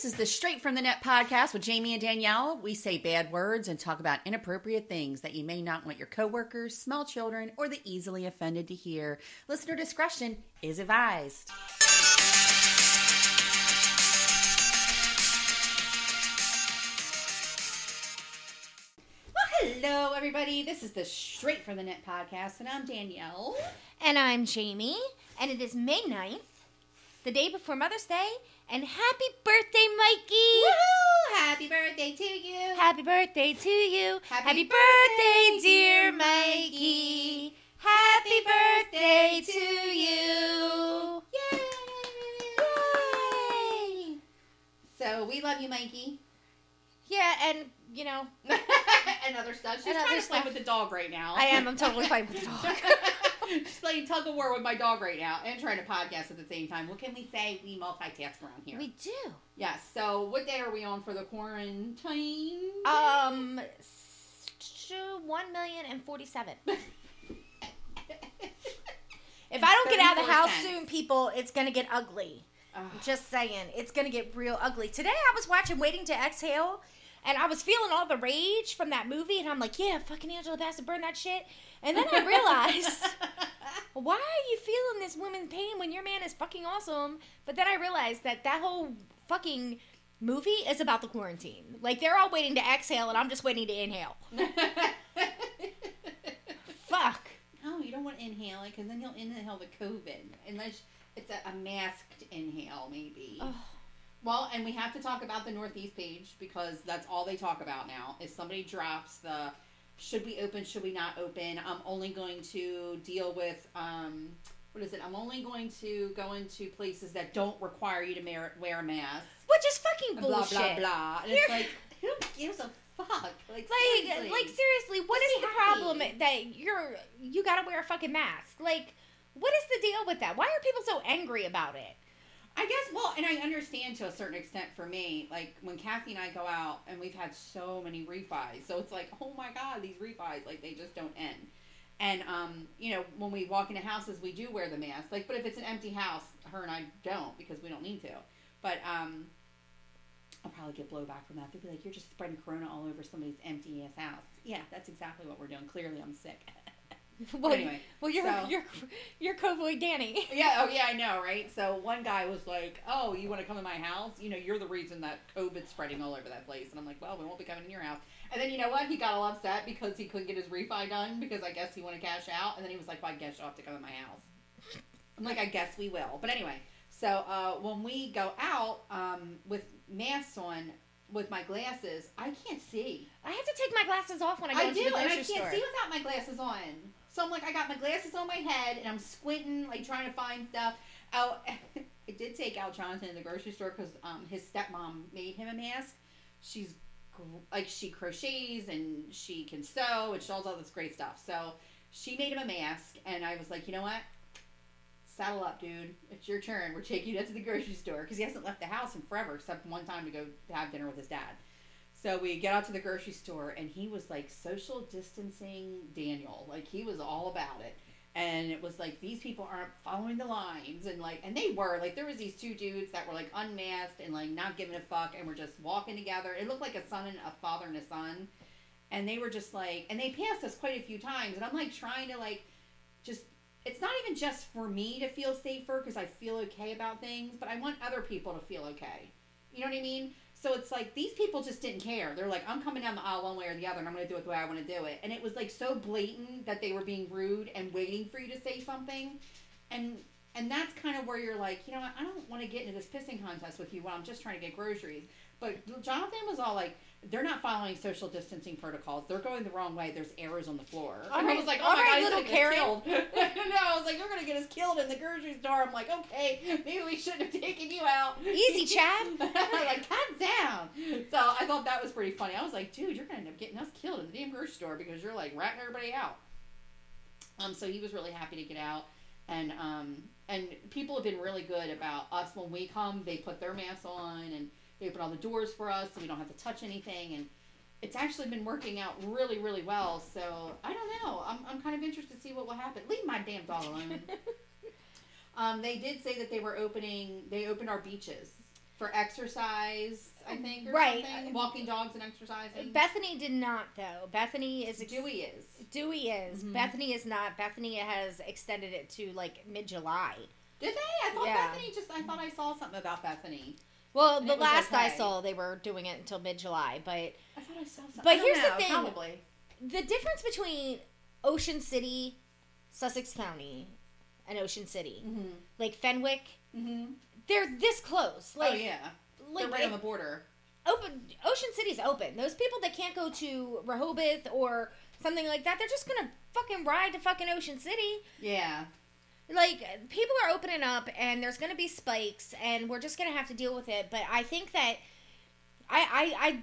This is the Straight from the Net podcast with Jamie and Danielle. We say bad words and talk about inappropriate things that you may not want your coworkers, small children, or the easily offended to hear. Listener discretion is advised. Well, hello, everybody. This is the Straight from the Net podcast, and I'm Danielle. And I'm Jamie, and it is May 9th, the day before Mother's Day, and happy birthday, Mikey! Woohoo! Happy birthday to you. Happy birthday to you! Happy birthday, birthday, dear Mikey! Happy birthday to you! Yay! Yay! So we love you, Mikey. Yeah, and you know, and other stuff. She's And trying to play with the dog right now. I am. I'm totally playing with the dog. She's playing tug of war with my dog right now and trying to podcast at the same time. What can we say? We multitask around here. We do. yes. So what day are we on for the quarantine? Um, one million and forty-seven. If I don't get out of the house soon, people, it's gonna get ugly. Ugh. Just saying, it's gonna get real ugly. Today I was watching Waiting to Exhale, and I was feeling all the rage from that movie, and I'm like, yeah, fucking Angela Bassett, burn that shit. And then I realized, why are you feeling this woman's pain when your man is fucking awesome? But then I realized that that whole fucking movie is about the quarantine. Like they're all waiting to exhale, and I'm just waiting to inhale. Fuck. No, you don't want to inhale it because then you'll inhale the COVID unless it's a, a masked inhale, maybe. Ugh. Well, and we have to talk about the Northeast page because that's all they talk about now. Is somebody drops the should we open, should we not open? I'm only going to deal with um, what is it? I'm only going to go into places that don't require you to mar- wear a mask. Which is fucking Blah bullshit. blah blah. And it's You're- like who gives a fuck? Like Like, seriously. like seriously, what is the happy. problem that you're you gotta wear a fucking mask? Like, what is the deal with that? Why are people so angry about it? I guess, well, and I understand to a certain extent for me, like when Kathy and I go out and we've had so many refis. So it's like, oh my God, these refis, like they just don't end. And, um, you know, when we walk into houses, we do wear the mask. Like, but if it's an empty house, her and I don't because we don't need to. But, um, I'll probably get blowback from that. They'll be like, you're just spreading corona all over somebody's empty ass house. Yeah, that's exactly what we're doing. Clearly, I'm sick. Well, anyway, well, you're so- you're you're Cowboy Danny. Yeah, oh yeah, I know, right? So one guy was like, "Oh, you want to come to my house? You know, you're the reason that COVID's spreading all over that place." And I'm like, "Well, we won't be coming in your house." And then you know what? He got all upset because he couldn't get his refi done because I guess he wanted to cash out. And then he was like, "Well, I guess you'll have to come to my house." I'm like, "I guess we will." But anyway, so uh, when we go out um, with masks on, with my glasses, I can't see. I have to take my glasses off when I go I into do, the and I can't store. see without my glasses on. So I'm like, I got my glasses on my head, and I'm squinting, like trying to find stuff. Oh, I did take Al Jonathan in the grocery store because um, his stepmom made him a mask. She's like she crochets and she can sew and she does all this great stuff. So she made him a mask, and I was like, you know what? Saddle up, dude. It's your turn. We're taking you to the grocery store because he hasn't left the house in forever, except one time to go have dinner with his dad. So we get out to the grocery store, and he was like social distancing Daniel. Like he was all about it. And it was like these people aren't following the lines, and like, and they were like, there was these two dudes that were like unmasked and like not giving a fuck, and were just walking together. It looked like a son and a father and a son, and they were just like, and they passed us quite a few times, and I'm like trying to like, just. It's not even just for me to feel safer because I feel okay about things, but I want other people to feel okay. You know what I mean? So it's like these people just didn't care. They're like, I'm coming down the aisle one way or the other, and I'm going to do it the way I want to do it. And it was like so blatant that they were being rude and waiting for you to say something, and and that's kind of where you're like, you know what? I don't want to get into this pissing contest with you when I'm just trying to get groceries. But Jonathan was all like, they're not following social distancing protocols. They're going the wrong way. There's arrows on the floor. All and I was like, oh my right, god, he's little gonna get us Karen. killed. no, I was like, you're gonna get us killed in the grocery store. I'm like, okay, maybe we shouldn't have taken you out. Easy, Chad. like, calm down. So I thought that was pretty funny. I was like, dude, you're gonna end up getting us killed in the damn grocery store because you're like ratting everybody out. Um, so he was really happy to get out, and um, and people have been really good about us when we come. They put their masks on and they open all the doors for us, so we don't have to touch anything. And it's actually been working out really, really well. So I don't know. I'm, I'm kind of interested to see what will happen. Leave my damn dog alone. um, they did say that they were opening. They opened our beaches. for exercise, I think, or Right. something. Walking dogs and exercising. Bethany did not though. Bethany is ex- Dewey is. Dewey is. Mhm. Bethany is not. Bethany has extended it to like mid July. Did they? I thought Yeah. Bethany just. I thought I saw something about Bethany. Well, the last I saw, they were doing it until mid July. But I thought I saw something. But here's the thing. Probably. the difference between Ocean City, Sussex County, and Ocean City, Mm-hmm. like Fenwick, Mm-hmm. they're this close. Like, oh yeah. like They're right it- on the border. open Ocean City's open. Those people that can't go to Rehoboth or something like that, they're just gonna fucking ride to fucking Ocean City. Yeah. Like people are opening up, and there's gonna be spikes, and we're just gonna have to deal with it. But I think that I I I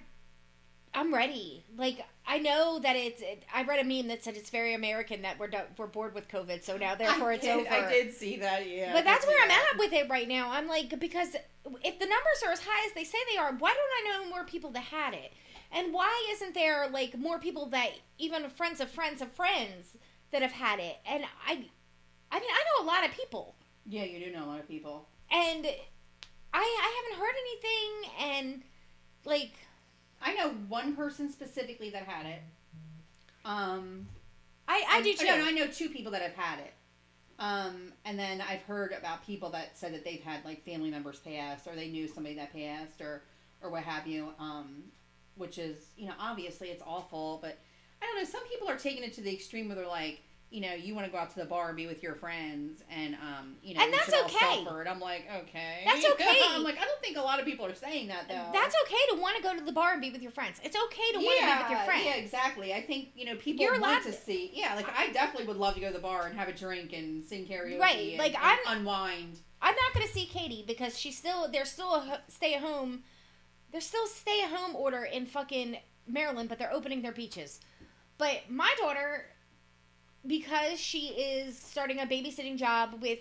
I'm ready. Like I know that it's. It, I read a meme that said it's very American that we're do- we're bored with COVID, so now therefore I it's did, over. I did see that. Yeah. But that's where I'm that. at with it right now. I'm like, because if the numbers are as high as they say they are, why don't I know more people that had it? And why isn't there like more people that even friends of friends of friends that have had it? And I, I mean, I know a lot of people, Yeah, you do know a lot of people. and I I haven't heard anything, and like I know one person specifically that had it. Um, I I do too. No, I know two people that have had it. Um, and then I've heard about people that said that they've had like family members pass, or they knew somebody that passed, or or what have you. Um, which is you know obviously it's awful, but I don't know. Some people are taking it to the extreme where they're like, you know, you want to go out to the bar and be with your friends, and um, you know, And that's okay. And I'm like, okay, That's okay. I'm like, I don't think a lot of people are saying that though. That's okay to want to go to the bar and be with your friends. It's okay to want to be with your friends. Yeah, exactly. I think you know people You're want to- see. Yeah, like I definitely would love to go to the bar and have a drink and sing karaoke. Right, and- like, and I'm- unwind. I'm not gonna see Katie because she's still there's still a stay at home. There's still stay at home order in fucking Maryland, but they're opening their beaches. But my daughter, because she is starting a babysitting job with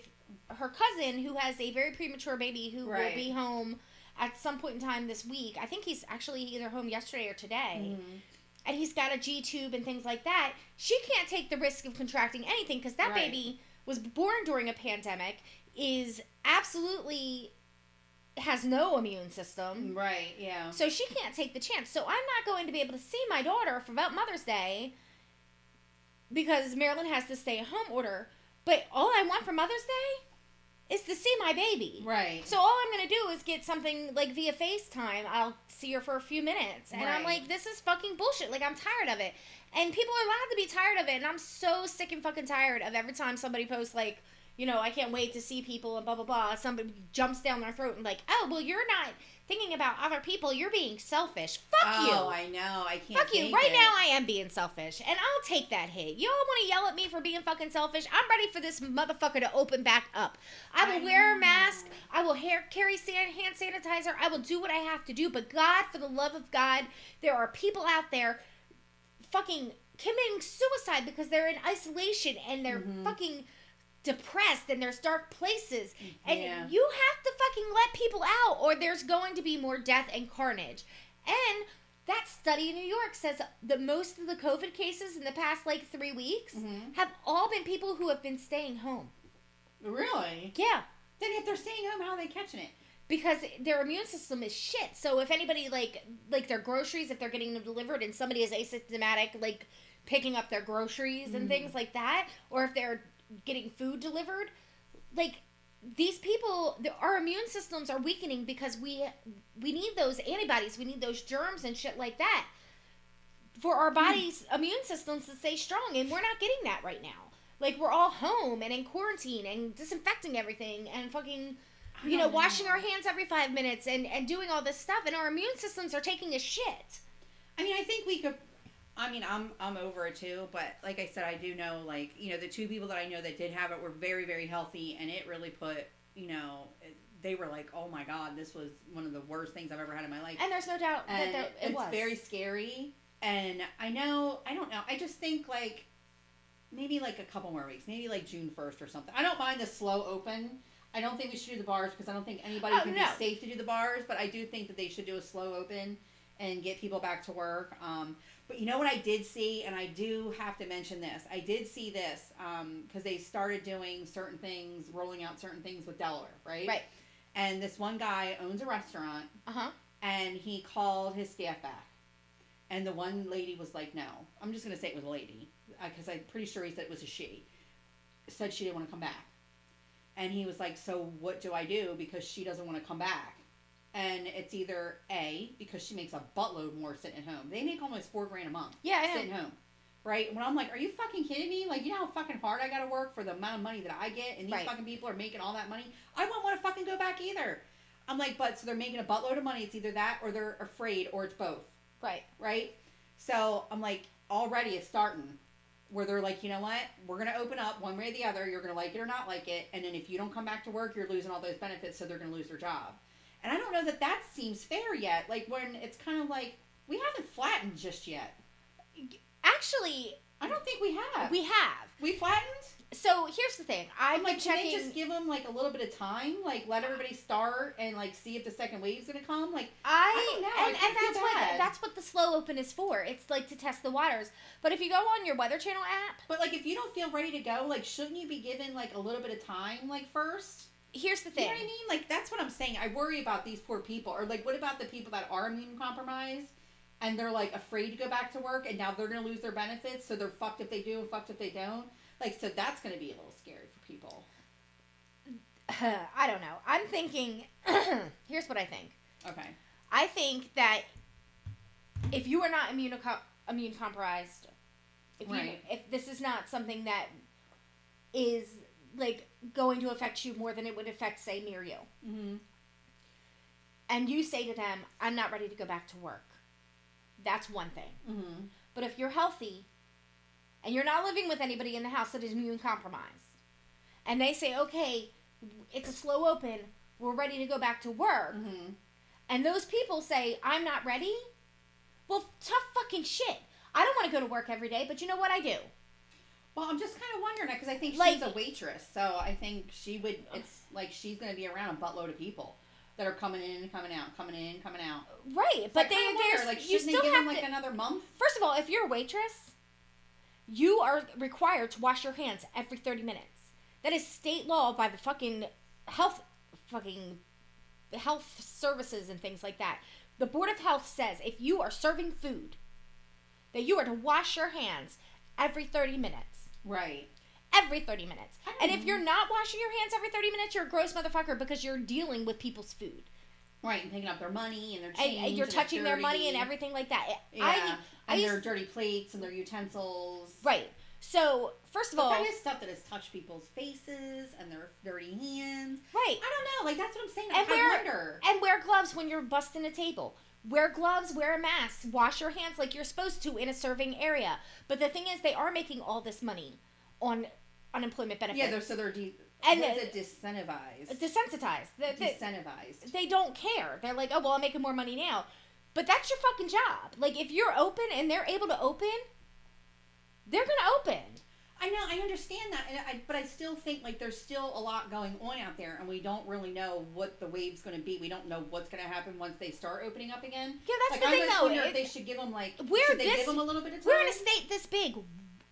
her cousin who has a very premature baby who Right. will be home at some point in time this week. I think he's actually either home yesterday or today. Mhm. and he's got a G tube and things like that, she can't take the risk of contracting anything because that Right. baby was born during a pandemic, is absolutely has no immune system. Right. Yeah. So she can't take the chance. So I'm not going to be able to see my daughter for about Mother's Day because Maryland has the stay at home order. But all I want for Mother's Day is to see my baby. Right. So all I'm gonna do is get something like via FaceTime. I'll see her for a few minutes, and I'm like, this is fucking bullshit. Like I'm tired of it, and people are allowed to be tired of it, and I'm so sick and fucking tired of every time somebody posts like, you know, I can't wait to see people and blah blah blah. Somebody jumps down their throat and like, oh well, you're not thinking about other people. You're being selfish. Fuck oh, you. Oh, I know. I can't. Fuck you. Right it. now, I am being selfish, and I'll take that hit. Y'all want to yell at me for being fucking selfish? I'm ready for this motherfucker to open back up. I will I wear a mask. I will hair, carry san- hand sanitizer. I will do what I have to do. But God, for the love of God, there are people out there fucking committing suicide because they're in isolation and they're Mhm. fucking depressed and there's dark places and Yeah. you have to fucking let people out or there's going to be more death and carnage and that study in new york says that most of the covid cases in the past like three weeks Mhm. have all been people who have been staying home Really? yeah Then if they're staying home, how are they catching it? because their immune system is shit. So if anybody like like their groceries, if they're getting them delivered and somebody is asymptomatic, like picking up their groceries and Mhm. things like that, or if they're getting food delivered, like these people, the, our immune systems are weakening because we we need those antibodies, we need those germs and shit like that for our hmm. body's immune systems to stay strong, and we're not getting that right now. Like we're all home and in quarantine and disinfecting everything and fucking you know, don't washing our hands every five minutes and, and doing all this stuff, and our immune systems are taking a shit. I mean, I think we could. I mean, I'm I'm over it too, but like I said, I do know like you know the two people that I know that did have it were very very healthy, and it really put you know they were like, oh my god, this was one of the worst things I've ever had in my life, And there's no doubt that there, it it's was. very scary. And I know, I don't know, I just think like maybe like a couple more weeks, maybe like June first or something. I don't mind the slow open. I don't think we should do the bars because I don't think anybody Oh, can no. be safe to do the bars, but I do think that they should do a slow open and get people back to work. Um, but you know what I did see, and I do have to mention this. I did see this because they started doing certain things, rolling out certain things with Delaware, right? Right. and this one guy owns a restaurant, Uh huh. and he called his staff back, and the one lady was like, "No, I'm just gonna say it was a lady, because I'm pretty sure he said it was a she." Said she didn't want to come back, and he was like, "So what do I do? Because she doesn't want to come back." And it's either A, because she makes a buttload more sitting at home. They make almost four grand a month Yeah, I sitting know. home. Right? When I'm like, are you fucking kidding me? Like, you know how fucking hard I gotta work for the amount of money that I get, and these Right. fucking people are making all that money? I wouldn't want to fucking go back either. I'm like, but so they're making a buttload of money. It's either that or they're afraid or it's both. Right. Right? So I'm like, already it's starting where they're like, you know what? We're gonna open up one way or the other. You're gonna like it or not like it, and then if you don't come back to work, you're losing all those benefits, so they're gonna lose their job. And I don't know that that seems fair yet. Like when it's kind of like we haven't flattened just yet. Actually, I don't think we have. we have. we flattened. So here's the thing. I'm like, can they just give them like a little bit of time? Like let everybody start and like see if the second wave's gonna come. Like I, don't know. I and, kinda and that's what that's what the slow open is for. It's like to test the waters. But if you go on your Weather Channel app, But like, if you don't feel ready to go, like, shouldn't you be given like a little bit of time, like first? Here's the thing. You know what I mean? Like, that's what I'm saying. I worry about these poor people. Or like, what about the people that are immune compromised and they're like afraid to go back to work, and now they're gonna lose their benefits, so they're fucked if they do and fucked if they don't. Like, so that's gonna be a little scary for people. I don't know. I'm thinking. here's what I think. Okay. I think that if you are not immune immune compromised, if you if this is not something that is like going to affect you more than it would affect say Muriel, Mm-hmm. and you say to them, "I'm not ready to go back to work," that's one thing. Mm-hmm. But if you're healthy and you're not living with anybody in the house that is immune compromised, and they say, okay, it's a slow open, we're ready to go back to work, Mm-hmm. and those people say, I'm not ready, well, tough fucking shit. I don't want to go to work every day, but you know what I do? Well, I'm just kind of wondering because I think Like- she's a waitress, so I think she would. It's like she's going to be around a buttload of people that are coming in, and coming out, coming in, coming out. Right, but I they, kinda wonder, like, you shouldn't still they give have them like to. another month? First of all, if you're a waitress, you are required to wash your hands every 30 minutes. That is state law by the fucking health fucking health services and things like that. The Board of Health says if you are serving food that you are to wash your hands every 30 minutes. Right. Every 30 minutes. And if hmm. you're not washing your hands every 30 minutes, you're a gross motherfucker because you're dealing with people's food. Right, and picking up their money and their change. and you're it's touching their money and everything like that. Yeah, I, I and used- their dirty plates and their utensils. right. So, first of all, that is stuff that has touched people's faces and their dirty hands. right. I don't know. Like that's what I'm saying. And I wear- wonder. And wear gloves when you're busting a table. Wear gloves, wear a mask, wash your hands like you're supposed to in a serving area. But the thing is, they are making all this money on unemployment benefits. Yeah, they're so they're de- And the- it disincentivized? desensitized. They, they, Disincentivized. they don't care. They're like, oh, well, I'm making more money now. But that's your fucking job. Like, if you're open and they're able to open, they're going to open. I know, I understand that, and I, but I still think like there's still a lot going on out there, and we don't really know what the wave's going to be. We don't know what's going to happen once they start opening up again. Yeah, that's like the thing, though. wonder if It- they should give them like We're should they this- give them a little bit of time? we're in a state this big.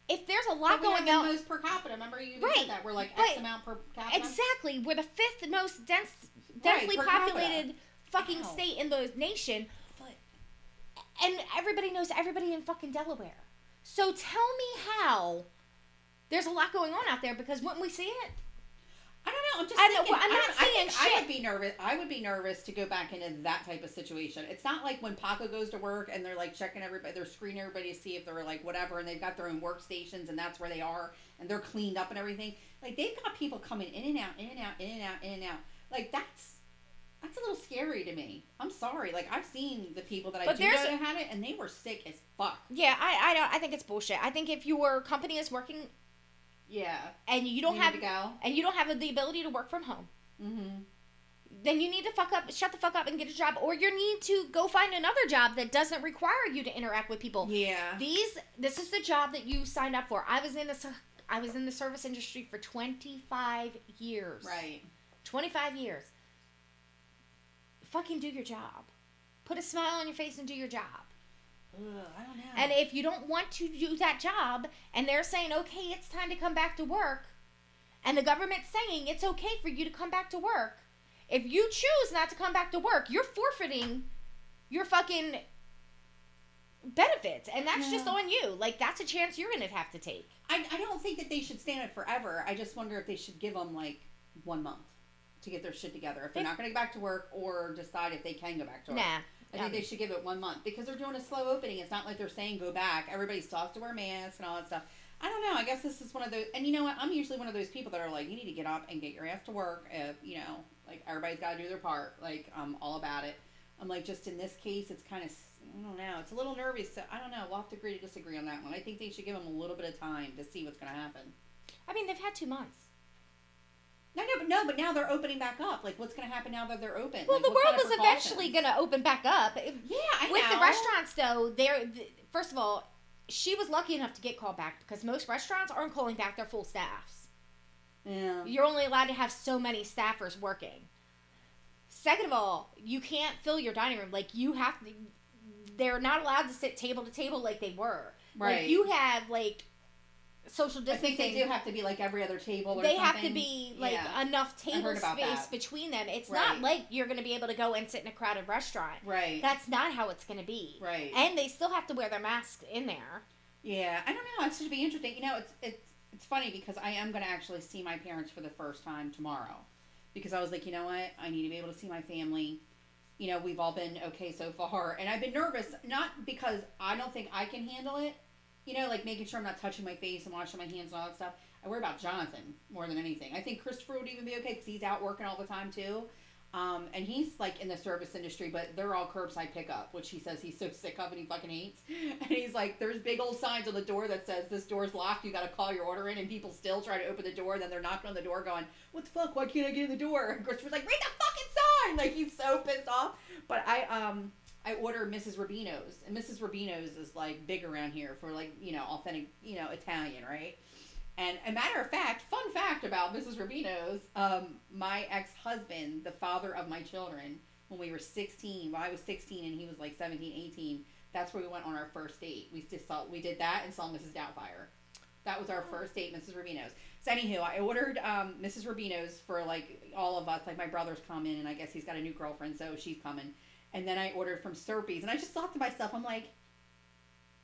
If there's a lot But going on, most per capita. Remember you Right, said that we're like X amount per capita. Exactly. We're the fifth most dense, Right, densely capita. populated fucking Wow. state in the nation, But and everybody knows everybody in fucking Delaware. So tell me how there's a lot going on out there because wouldn't we see it? I don't know. I'm just I thinking, well, I'm not don't- I saying I would be nervous. I would be nervous to go back into that type of situation. It's not like when Paco goes to work and they're like checking everybody, they're screening everybody to see if they're like whatever, and they've got their own workstations and that's where they are, and they're cleaned up and everything. Like they've got people coming in and out, in and out, in and out, in and out. Like that's that's a little scary to me. I'm sorry. Like I've seen the people that I But do know that had it, and they were sick as fuck. Yeah, I I don't. I think it's bullshit. I think if your company is working Yeah. and you don't You have to go. and you don't have the ability to work from home, Mm-hmm. then you need to fuck up, shut the fuck up, and get a job, or you need to go find another job that doesn't require you to interact with people. Yeah. These, this is the job that you signed up for. I was in the, I was in the service industry for twenty five years. Right. Twenty five years. Fucking do your job. Put a smile on your face and do your job. Ugh, I don't know. And if you don't want to do that job, and they're saying, okay, it's time to come back to work, and the government's saying it's okay for you to come back to work, If you choose not to come back to work, you're forfeiting your fucking benefits, and that's just on you. Like that's a chance you're gonna have to take. I, I don't think that they should stand it forever. I just wonder if they should give them like one month to get their shit together. If they're not going to go back to work or decide if they can go back to work. Nah. I think they should give it one month because they're doing a slow opening. It's not like they're saying go back. Everybody still has to wear masks and all that stuff. I don't know. I guess this is one of those. And you know what? I'm usually one of those people that are like, you need to get up and get your ass to work. If you know, like everybody's got to do their part. Like I'm all about it. I'm like, just in this case, it's kind of. I don't know. It's a little nervous. So I don't know. We'll have to agree to disagree on that one. I think they should give them a little bit of time to see what's going to happen. I mean, they've had two months. No, no, but no, but now they're opening back up. Like, what's going to happen now that they're open? Well, Like, the world was eventually gonna open back up. Yeah, I With the restaurants, though, they're th- first of all, she was lucky enough to get called back because most restaurants aren't calling back their full staffs. Yeah. You're only allowed to have so many staffers working. Second of all, you can't fill your dining room. Like you have to. They're not allowed to sit table to table like they were. Right. Like you have like social I distancing. think they do have to be like every other table or they have to be like Yeah. enough table space that. between them. It's Right. not like you're going to be able to go and sit in a crowded restaurant. Right. That's not how it's going to be. right. And they still have to wear their masks in there. yeah, I don't know. It's going to be interesting. You know, it's it's it's funny because I am going to actually see my parents for the first time tomorrow. Because I was like, you know what? I need to be able to see my family. You know, we've all been okay so far, and I've been nervous not because I don't think I can handle it. You know, like making sure I'm not touching my face and washing my hands and all that stuff. I worry about Jonathan more than anything. I think Christopher would even be okay because he's out working all the time too. Um, and he's like in the service industry, but they're all curbside pickup, which he says he's so sick of and he fucking hates. And he's like, there's big old signs on the door that says this door's locked. You got to call your order in, and people still try to open the door. And then they're knocking on the door, going, "What the fuck? Why can't I get in the door?" And Christopher's like, "Read the fucking sign!" Like he's so pissed off. But I um I order Mrs. Robino's, and Mrs. Robino's is like big around here for like you know authentic you know Italian, right? And a matter of fact, fun fact about Mrs. Robino's, um, my ex husband, the father of my children, when we were 16, well, I was 16 and he was like 17, 18, that's where we went on our first date. We just saw, we did that and saw Mrs. Doubtfire. That was our first date, Mrs. Robino's. So, anywho, I ordered um, Mrs. Robino's for like all of us. Like, my brother's coming, and I guess he's got a new girlfriend, so she's coming. And then I ordered from Serpe's. and I just thought to myself, I'm like,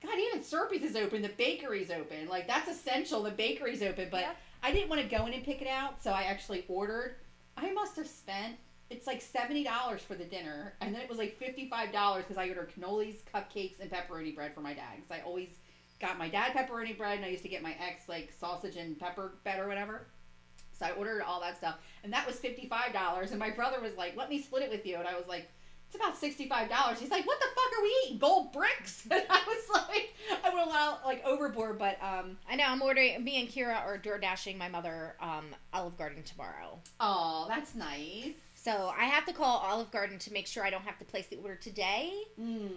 God, even Serpe's is open. The bakery's open. Like that's essential. The bakery's open, but. I didn't want to go in and pick it out, so I actually ordered. I must have spent it's like seventy dollars for the dinner, and then it was like fifty five dollars because I ordered cannolis, cupcakes, and pepperoni bread for my dad. Because I always got my dad pepperoni bread, and I used to get my ex like sausage and pepper bread or whatever. So I ordered all that stuff, and that was fifty five dollars. And my brother was like, "Let me split it with you," and I was like. It's about sixty-five dollars. He's like, "What the fuck are we eating? Gold bricks?" And I was like, I went a little like overboard, but um, I know I'm ordering. Me and Kira are door dashing my mother um, Olive Garden tomorrow. oh, that's nice. So I have to call Olive Garden to make sure I don't have to place the order today. Mm,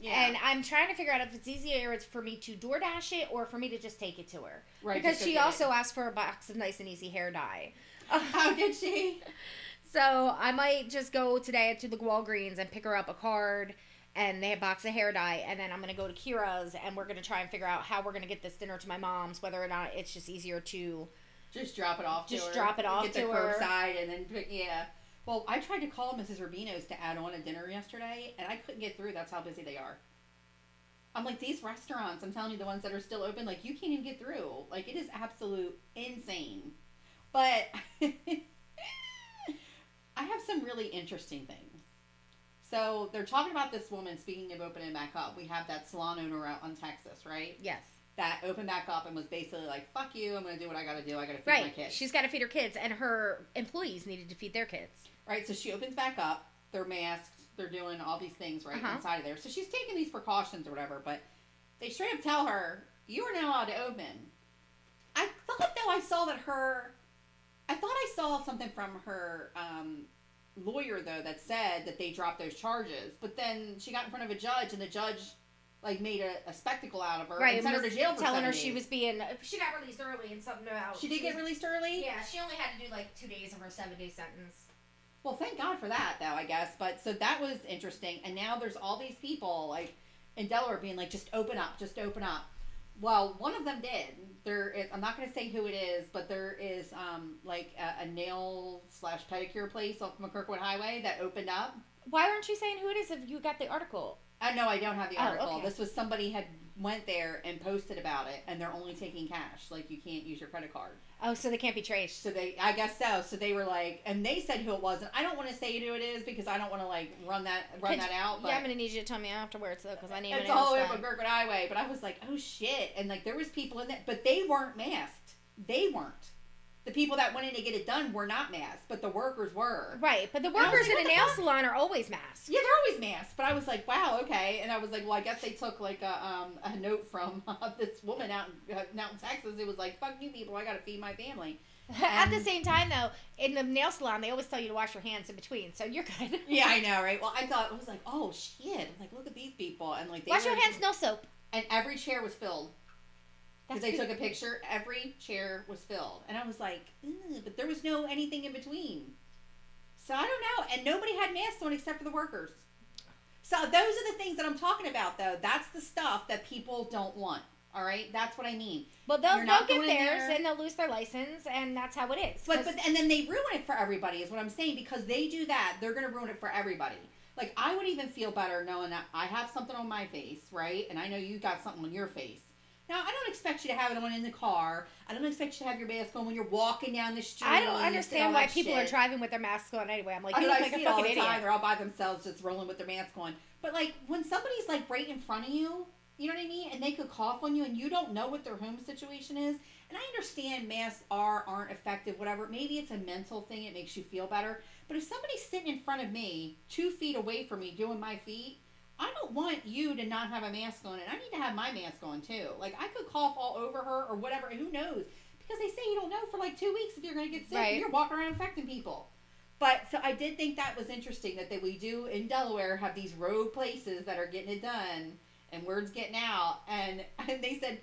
yeah, And I'm trying to figure out if it's easier for me to DoorDash it or for me to just take it to her. right. because she also it. asked for a box of nice and easy hair dye. How did she? So I might just go today to the Walgreens and pick her up a card and they have a box of hair dye and then I'm gonna go to Kira's and we're gonna try and figure out how we're gonna get this dinner to my mom's, whether or not it's just easier to Just drop it off. Just to her, drop it off Get to the her. curbside, and then pick- yeah. Well, I tried to call Mrs. Robino's to add on a dinner yesterday, and I couldn't get through. That's how busy they are. I'm like these restaurants. I'm telling you, the ones that are still open, like you can't even get through. Like it is absolute insane. But I have some really interesting things. So they're talking about this woman. Speaking of opening back up, we have that salon owner out on Texas, right? Yes. That opened back up and was basically like, "Fuck you! I'm gonna do what I gotta do. I gotta feed my Right. kids." She's gotta feed her kids and her employees needed to feed their kids. Right, so she opens back up. They're masked. They're doing all these things right Uh-huh. inside of there. So she's taking these precautions or whatever. But they straight up tell her, "You are now allowed to open." I thought though I saw that her, I thought I saw something from her um, lawyer though that said that they dropped those charges. But then she got in front of a judge, and the judge like made a, a spectacle out of her Right. and sent her to jail for telling her days. she was being she got released early and something about She did get released early. Yeah, she only had to do like two days of her seven day sentence. Well, thank God for that, though, I guess. But so that was interesting. And now there's all these people, like, in Delaware being like, just open up, just open up. Well, one of them did. There, is, I'm not going to say who it is, but there is um like a, a nail slash pedicure place off McKirkwood Highway that opened up. Why aren't you saying who it is if you got the article? I know I don't have the Oh, article. okay. This was somebody had went there and posted about it, and they're only taking cash. Like you can't use your credit card. Oh, so they can't be traced. So they, I guess so. So they were like, and they said who it was, and I don't want to say who it is because I don't want to like run that run Could- that out. But yeah, I'm gonna need you to tell me afterwards though, because I need it's all know. the way up time. McGurkwood Highway. But I was like, oh shit, and like there was people in there, but they weren't masked. They weren't. The people that went in to get it done were not masked, but the workers were. Right, but the workers like, in a nail fuck? salon are always masked. Yeah, they're always masked, but I was like, wow, okay. And I was like, well, I guess they took like a, um, a note from uh, this woman out in, uh, out in Texas. It was like, fuck you people, I gotta feed my family. At the same time, though, in the nail salon, they always tell you to wash your hands in between, so you're good. Yeah, I know, right? Well, I thought I was like, oh shit, I'm like look at these people, and like they wash were- your hands, no soap. and every chair was filled. Because they took a picture, every chair was filled, and I was like, but there was no anything in between. So I don't know, and nobody had masks on except for the workers. So those are the things that I'm talking about, though. That's the stuff that people don't want. All right, that's what I mean. Well, they'll, they'll not get theirs there- and they'll lose their license, and that's how it is. But but and then they ruin it for everybody is what I'm saying because they do that. They're gonna ruin it for everybody. Like I would even feel better knowing that I have something on my face, right? And I know you got something on your face. Now I don't expect you to have it on in the car. I don't expect you to have your mask on when you're walking down the street. I don't understand why people are driving with their masks on anyway. I'm like, I you know look I like a it all fucking the time. They're all by themselves, just rolling with their mask on. But like when somebody's like right in front of you, you know what I mean, and they could cough on you, and you don't know what their home situation is. And I understand masks are aren't effective, whatever. Maybe it's a mental thing; it makes you feel better. But if somebody's sitting in front of me, two feet away from me, doing my feet. I don't want you to not have a mask on, and I need to have my mask on too. Like I could cough all over her or whatever, and who knows? Because they say you don't know for like two weeks if you're going to get sick. Right. and You're walking around infecting people. But so I did think that was interesting that they, we do in Delaware have these road places that are getting it done and word's getting out. And, and they said,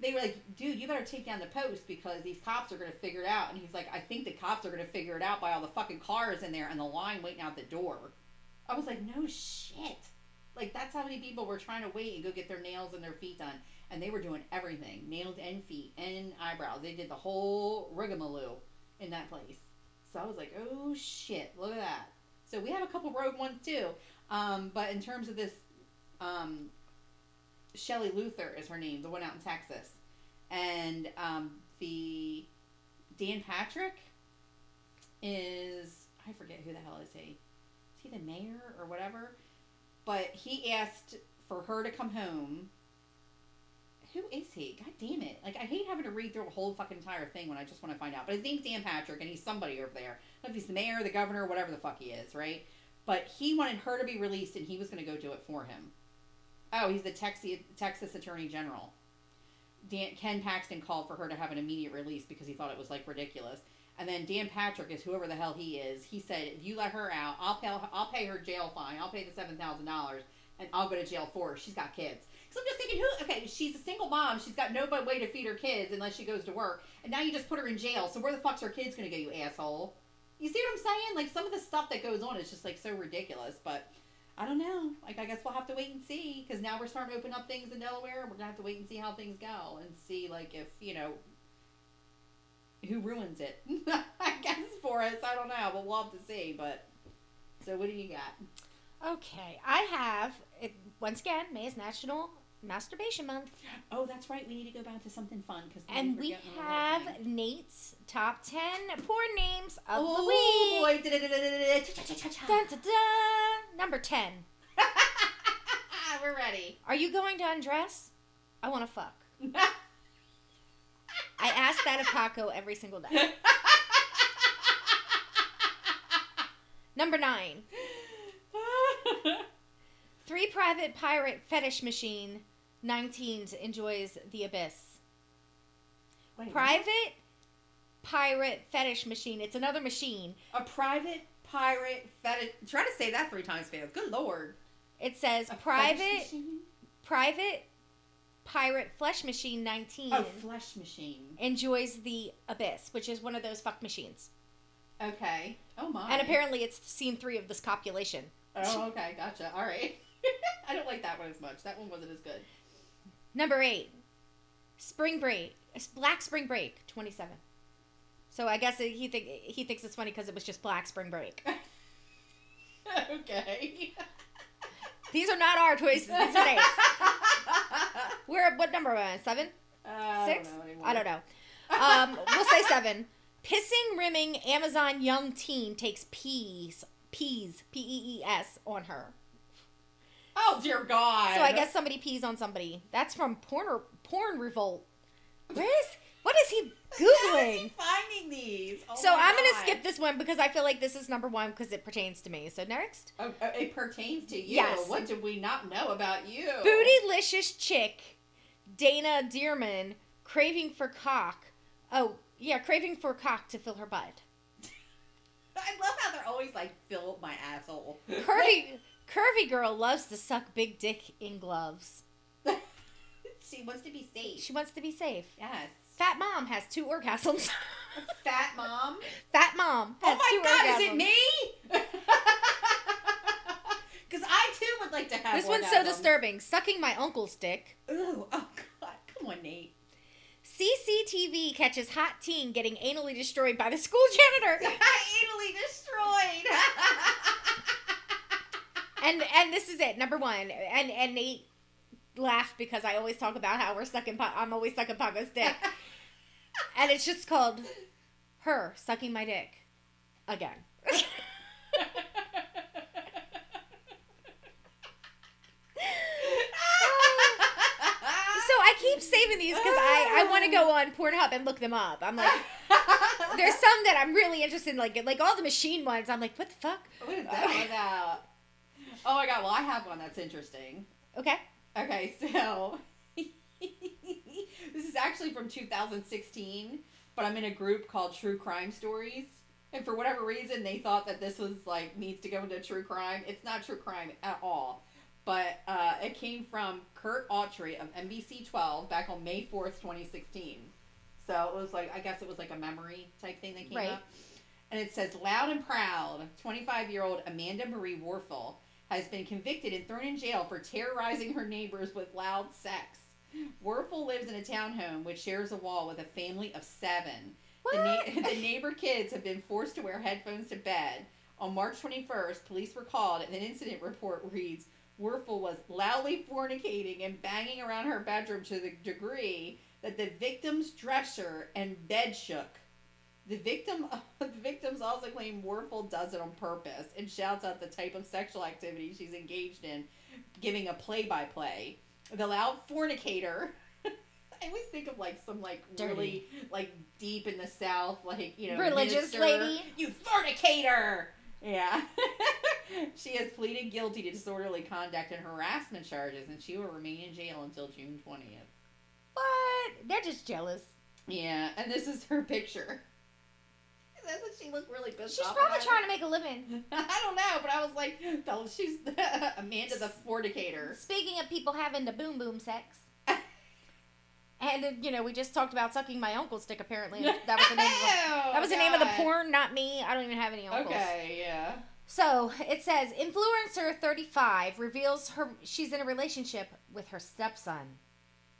they were like, dude, you better take down the post because these cops are going to figure it out. And he's like, I think the cops are going to figure it out by all the fucking cars in there and the line waiting out the door. I was like, no shit. Like, that's how many people were trying to wait and go get their nails and their feet done. And they were doing everything nails and feet and eyebrows. They did the whole rigmarole in that place. So I was like, oh shit, look at that. So we have a couple rogue ones too. Um, but in terms of this, um, Shelley Luther is her name, the one out in Texas. And um, the Dan Patrick is, I forget who the hell is he. Is he the mayor or whatever? But he asked for her to come home. Who is he? God damn it. Like, I hate having to read through a whole fucking entire thing when I just want to find out. But his name's Dan Patrick, and he's somebody over there. I don't know if he's the mayor, the governor, whatever the fuck he is, right? But he wanted her to be released, and he was going to go do it for him. Oh, he's the Texas, Texas Attorney General. Dan, Ken Paxton called for her to have an immediate release because he thought it was, like, ridiculous. And then Dan Patrick is whoever the hell he is. He said, if you let her out, I'll pay, I'll pay her jail fine. I'll pay the $7,000, and I'll go to jail for her. She's got kids. So I'm just thinking, who? Okay, she's a single mom. She's got no way to feed her kids unless she goes to work. And now you just put her in jail. So where the fuck's her kids gonna go, you asshole? You see what I'm saying? Like some of the stuff that goes on is just like so ridiculous. But I don't know. Like I guess we'll have to wait and see because now we're starting to open up things in Delaware. We're gonna have to wait and see how things go and see like if you know who ruins it. I guess for us. I don't know, but we'll have to see. But so what do you got? Okay, I have it, once again. May is National Masturbation Month, Oh, that's right. We need to go back to something fun because and we have Nate's top ten porn names of the Oh week. boy! Dun, dun, dun. Number ten. We're ready. Are you going to undress? I want to fuck. I ask that of Paco every single day. Number nine. Three private pirate fetish machine. 19 enjoys the abyss. Wait, Private pirate fetish machine. It's another machine. a private pirate fetish. Try to say that three times fast. Good lord. It says A private private pirate flesh machine 19 Oh, flesh machine. enjoys the abyss, which is one of those fuck machines. Okay. Oh my. And apparently it's scene 3 of this copulation. Oh, okay. Gotcha. All right. I don't like that one as much. That one wasn't as good. Number 8. Spring Break, Black Spring Break, 27. So I guess he think he thinks it's funny because it was just Black Spring Break. okay. These are not our choices. These are theirs. We're at what number we on? Seven? Uh, Six? I don't know. I don't know. Um, we'll say seven. Pissing, rimming Amazon young teen takes peas, peas, P E E S on her. Oh dear God. So I guess somebody pees on somebody. That's from Porn Porn Revolt. Where is what is he is he googling? finding these? Oh So I'm gonna God. skip this one because I feel like this is number one because it pertains to me. So next, oh, oh, it pertains to you. Yes. What did we not know about you? bootylicious chick, Dana DeArmond, craving for cock. Oh yeah, craving for cock to fill her butt. I love how they're always like, fill my asshole. Curvy curvy girl loves to suck big dick in gloves. she wants to be safe. She wants to be safe. Yes. Fat mom has two orgasms. Fat mom. Fat mom Oh my God, orgasms. is it me? Because I too would like to have This one's so disturbing. Sucking my uncle's dick. Ooh, oh God, come on, Nate. CCTV catches hot teen getting anally destroyed by the school janitor. Anally destroyed. and and this is it, number one. And and Nate laughed because I always talk about how we're sucking. I'm always sucking Paco's dick, and it's just called her sucking my dick again. So I keep saving these because I, I want to go on Pornhub and look them up. I'm like, there's some that I'm really interested in, like like all the machine ones. I'm like, what the fuck? What is that one about? Oh my god, well I have one that's interesting. Okay. Okay, so this is actually from 2016, but I'm in a group called True Crime Stories. And for whatever reason, they thought that this was like needs to go into true crime. It's not true crime at all. But uh, it came from Curt Autry of NBC 12 back on May 4th, 2016. So it was like, I guess it was like a memory type thing that came Right. up. And it says, Loud and proud, 25 year old Amanda Marie Warfel has been convicted and thrown in jail for terrorizing her neighbors with loud sex. Warfel lives in a townhome which shares a wall with a family of seven. The, na- the neighbor kids have been forced to wear headphones to bed. On March 21st, police were called, and an incident report reads Warfel was loudly fornicating and banging around her bedroom to the degree that the victim's dresser and bed shook. The victim, the victims also claim Warfel does it on purpose and shouts out the type of sexual activity she's engaged in, giving a play-by-play. The loud fornicator. I always think of like some like Dirty. really like deep in the south, like you know, Religious minister, lady. You fornicator. Yeah. she has pleaded guilty to disorderly conduct and harassment charges, and she will remain in jail until June twentieth. What? They're just jealous. Yeah, and this is her picture. Doesn't she look really pissed She's off? probably trying to make a living. I don't know, but I was like, no, she's Amanda the fornicator. Speaking of people having the boom boom sex. And uh, you know, we just talked about sucking my uncle's dick. Apparently, that was the name. Of the, that was the name of the porn, not me. I don't even have any uncles. Okay, yeah. So it says influencer 35 reveals her she's in a relationship with her stepson,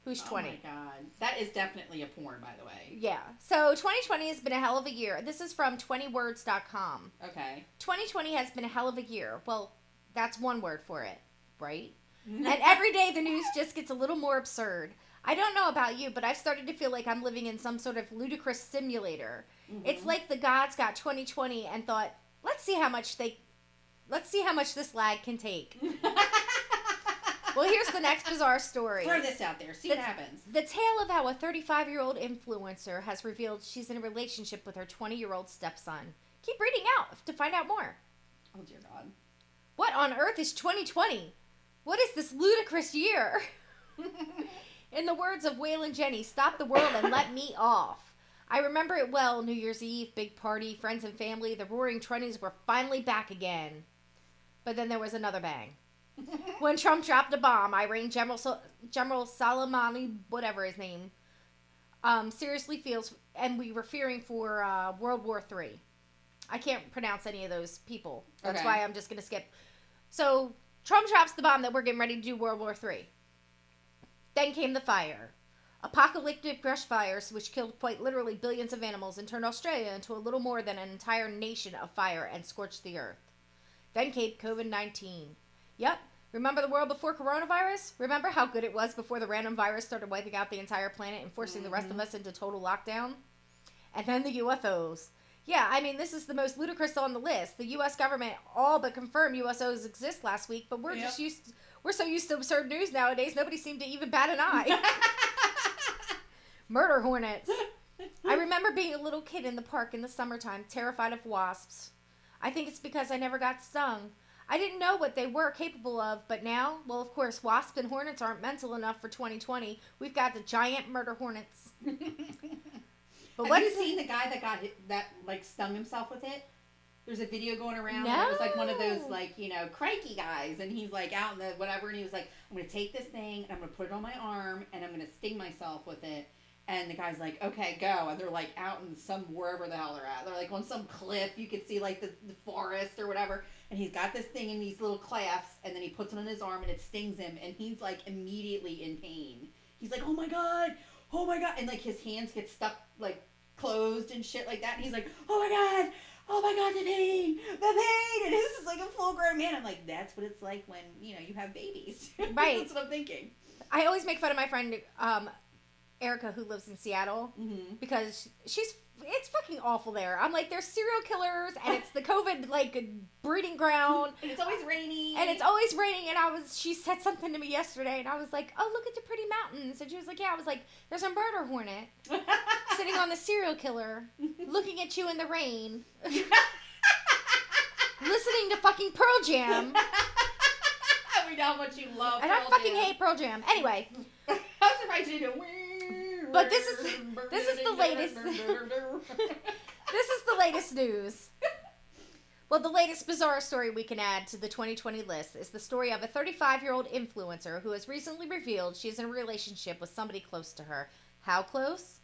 who's 20. Oh my god, that is definitely a porn, by the way. Yeah. So 2020 has been a hell of a year. This is from 20words.com. Okay. 2020 has been a hell of a year. Well, that's one word for it, right? And every day the news just gets a little more absurd. I don't know about you, but I've started to feel like I'm living in some sort of ludicrous simulator. Mhm. It's like the gods got 2020 and thought, let's see how much they let's see how much this lag can take. Well, here's the next bizarre story. Throw this out there. See what happens. The tale of how a 35 year old influencer has revealed she's in a relationship with her 20 year old stepson. Keep reading out to find out more. Oh dear God. What on earth is 2020? What is this ludicrous year? In the words of Waylon Jenny, stop the world and let me off. I remember it well New Year's Eve, big party, friends and family. The roaring 20s were finally back again. But then there was another bang. When Trump dropped a bomb, Irene General, Sol- General Soleimani, whatever his name, um, seriously feels, and we were fearing for uh, World War III. I can't pronounce any of those people. That's Okay. why I'm just going to skip. So Trump drops the bomb that we're getting ready to do World War III. Then came the fire. Apocalyptic brush fires, which killed quite literally billions of animals and turned Australia into a little more than an entire nation of fire and scorched the earth. Then came COVID 19. Yep, remember the world before coronavirus? Remember how good it was before the random virus started wiping out the entire planet and forcing the rest of mm-hmm. us into total lockdown? And then the UFOs. Yeah, I mean, this is the most ludicrous on the list. The U.S. government all but confirmed UFOs exist last week, but we're Yep. just used. we're so used to absurd news nowadays. Nobody seemed to even bat an eye. Murder hornets. I remember being a little kid in the park in the summertime, terrified of wasps. I think it's because I never got stung. I didn't know what they were capable of, but now, well, of course, wasps and hornets aren't mental enough for 2020. We've got the giant murder hornets. But Have you seen the guy that got hit, that like stung himself with it? There's a video going around. and It was like one of those like you know crikey guys, and he's like out in the whatever, and he was like, "I'm gonna take this thing and I'm gonna put it on my arm and I'm gonna sting myself with it." And the guy's like, "Okay, go." And they're like out in some wherever the hell they're at. They're like on some cliff. You could see like the, the forest or whatever. And he's got this thing in these little clasps, and then he puts it on his arm and it stings him, and he's like immediately in pain. He's like, "Oh my god, oh my god!" And like his hands get stuck like closed and shit like that. And he's like, "Oh my god, oh my god, the pain, the pain!" And this is like a full grown man. I'm like, that's what it's like when you know you have babies. Right. that's what I'm thinking. I always make fun of my friend um, Erica, who lives in Seattle, Mm-hmm. because she's it's fucking awful there. I'm like, there's serial killers, and it's the COVID like breeding ground. And it's always raining. And it's always raining, and I was. She said something to me yesterday, and I was like, "Oh, look at the pretty mountains." And she was like, "Yeah." I was like, "There's a murder hornet sitting on the serial killer, looking at you in the rain, listening to fucking Pearl Jam." we know how much you love. And I Pearl fucking Jam. hate Pearl Jam. Anyway, I'm surprised you didn't. But this is- this is the latest. this is the latest news. Well, the latest bizarre story we can add to the 2020 list is the story of a 35 year old influencer who has recently revealed she is in a relationship with somebody close to her. How close?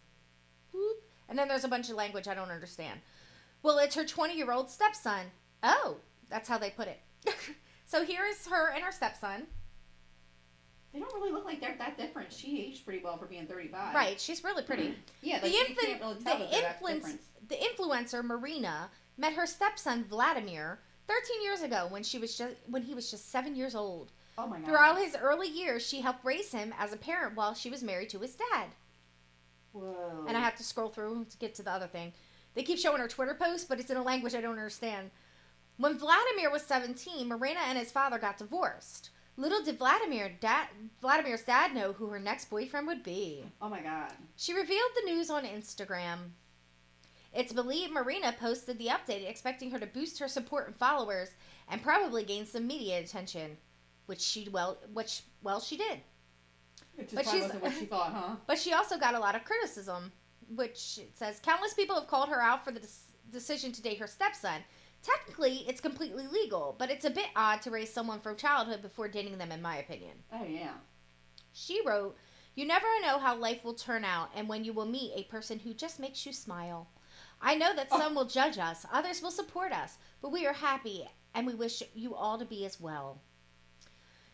Boop. And then there's a bunch of language I don't understand. Well, it's her 20 year old stepson. Oh, that's how they put it. so here is her and her stepson. They don't really look like they're that different. She aged pretty well for being 35. Right, she's really pretty. Yeah, The like, infant- can't really the influence- the influencer Marina met her stepson Vladimir 13 years ago when she was just when he was just 7 years old. Oh my god. Throughout his early years, she helped raise him as a parent while she was married to his dad. Whoa. And I have to scroll through to get to the other thing. They keep showing her Twitter posts, but it's in a language I don't understand. When Vladimir was 17, Marina and his father got divorced. Little did Vladimir dad, Vladimir's dad know who her next boyfriend would be. Oh my god. She revealed the news on Instagram. It's believed Marina posted the update expecting her to boost her support and followers and probably gain some media attention, which she well which well she did. It just But she's- what she thought, huh? But she also got a lot of criticism, which says countless people have called her out for the des- decision to date her stepson. Technically, it's completely legal, but it's a bit odd to raise someone from childhood before dating them in my opinion. Oh yeah. She wrote, You never know how life will turn out and when you will meet a person who just makes you smile. I know that Oh. some will judge us, others will support us, but we are happy and we wish you all to be as well.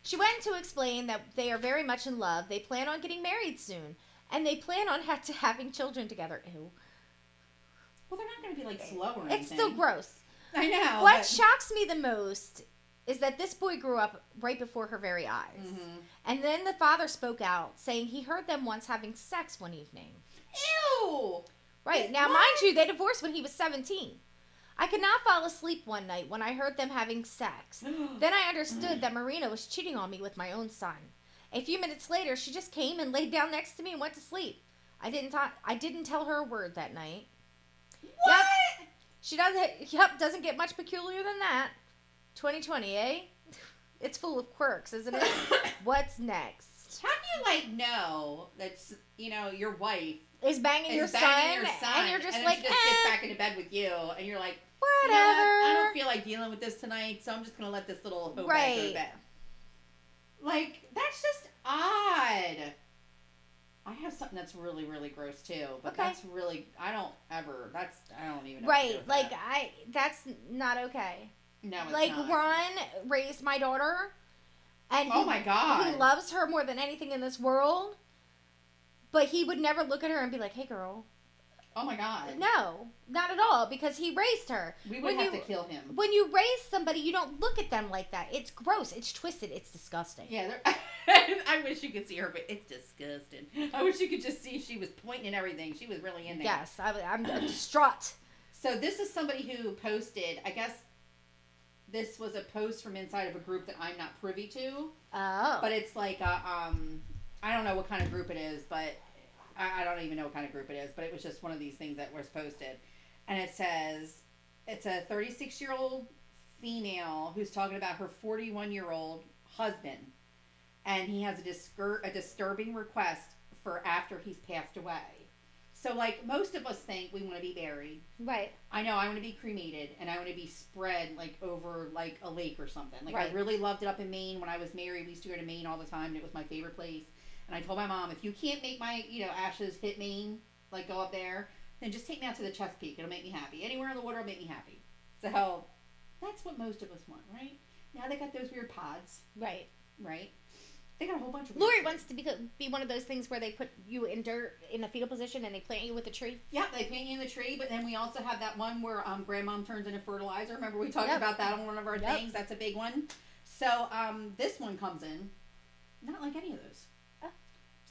She went to explain that they are very much in love, they plan on getting married soon, and they plan on ha- to having children together. Ew. Well, they're not going to be like slow or anything. It's still gross. I know. what shocks me the most is that this boy grew up right before her very eyes. hmm And then the father spoke out, saying he heard them once having sex one evening. Ew. Right. Now, What? mind you, they divorced when he was 17. I could not fall asleep one night when I heard them having sex. Then I understood that Marina was cheating on me with my own son. A few minutes later, she just came and laid down next to me and went to sleep. I didn't ta- I didn't tell her a word that night. what? She doesn't yep, doesn't get much peculiar than that. 2020, eh? It's full of quirks, isn't it? What's next? How do you like know that's you know your wife Is banging is your banging son, your son and you're just then like, she just gets eh, back into bed with you and you're like whatever. You know what? I don't feel like dealing with this tonight, so I'm just gonna let this little back go to Right. bed. Like that's just odd. I have something that's really, really gross too, but Okay. that's really I don't ever. That's I don't even know what to do right, with like that. I that's not okay. no, it's like not. Ron raised my daughter, and Oh he, my God. he loves her more than anything in this world. but he would never look at her and be like, "Hey, girl." Oh my god. No, not at all, because he raised her. We would When have you- to kill him. When you raise somebody, you don't look at them like that. It's gross. It's twisted. It's disgusting. Yeah, they're- I wish you could see her, but it's disgusting. I wish you could just see she was pointing and everything. She was really in there. Yes, I, I'm distraught. So this is somebody who posted. I guess this was a post from inside of a group that I'm not privy to, Oh. but it's like a um, I don't know what kind of group it is, but I, I don't even know what kind of group it is. But it was just one of these things that was posted, and it says it's a 36 year old female who's talking about her 41 year old husband, and he has a, discur- a disturbing request for after he's passed away. So, like most of us think we want to be buried. right. I know I want to be cremated and I want to be spread like over like a lake or something. Like Right. I really loved it up in Maine when I was married. We used to go to Maine all the time. And it was my favorite place. And I told my mom, if you can't make my you know ashes hit Maine, like go up there, then just take me out to the Chesapeake. It'll make me happy. Anywhere in the water will make me happy. So that's what most of us want, right? Now they got those weird pods, Right. right? They got a whole bunch of. Lori wants to be, be one of those things where they put you in dirt in a fetal position and they plant you with a tree. Yeah, they plant you in the tree, but then we also have that one where um, grandmom turns into fertilizer. Remember we talked Yep. about that on one of our Yep. things? That's a big one. So um, this one comes in, not like any of those. Oh.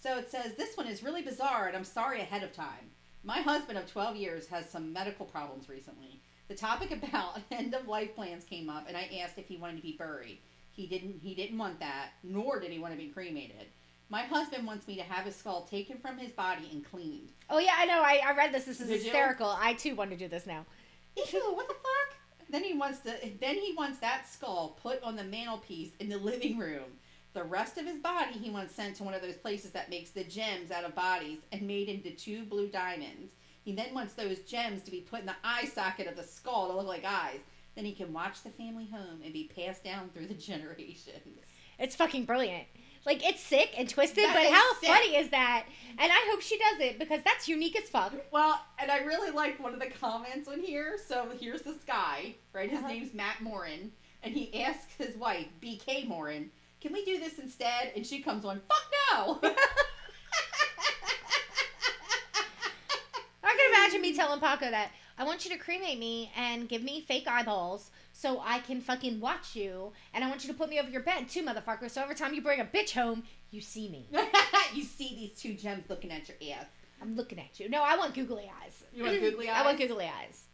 So it says, This one is really bizarre, and I'm sorry ahead of time. My husband of 12 years has some medical problems recently. The topic about end of life plans came up, and I asked if he wanted to be buried. He didn't. He didn't want that, nor did he want to be cremated. My husband wants me to have his skull taken from his body and cleaned. Oh yeah, I know. I, I read this. This is Did you? hysterical. I too want to do this now. Ew, what the fuck? Then he wants to. Then he wants that skull put on the mantelpiece in the living room. The rest of his body he wants sent to one of those places that makes the gems out of bodies and made into two blue diamonds. He then wants those gems to be put in the eye socket of the skull to look like eyes. Then he can watch the family home and be passed down through the generations. It's fucking brilliant. Like it's sick and twisted, That but how sick. funny is that? And I hope she does it because that's unique as fuck. Well, and I really like one of the comments on here. So here's this guy, right? His Uh-huh. name's Matt Morin, and he asks his wife, BK Morin, "Can we do this instead?" And she comes on, "Fuck no." I can imagine me telling Paco that I want you to cremate me and give me fake eyeballs so I can fucking watch you, and I want you to put me over your bed too, motherfucker. So every time you bring a bitch home, you see me. you see these two gems looking at your ass. I'm looking at you. No, I want googly eyes. You want googly eyes? I want googly eyes.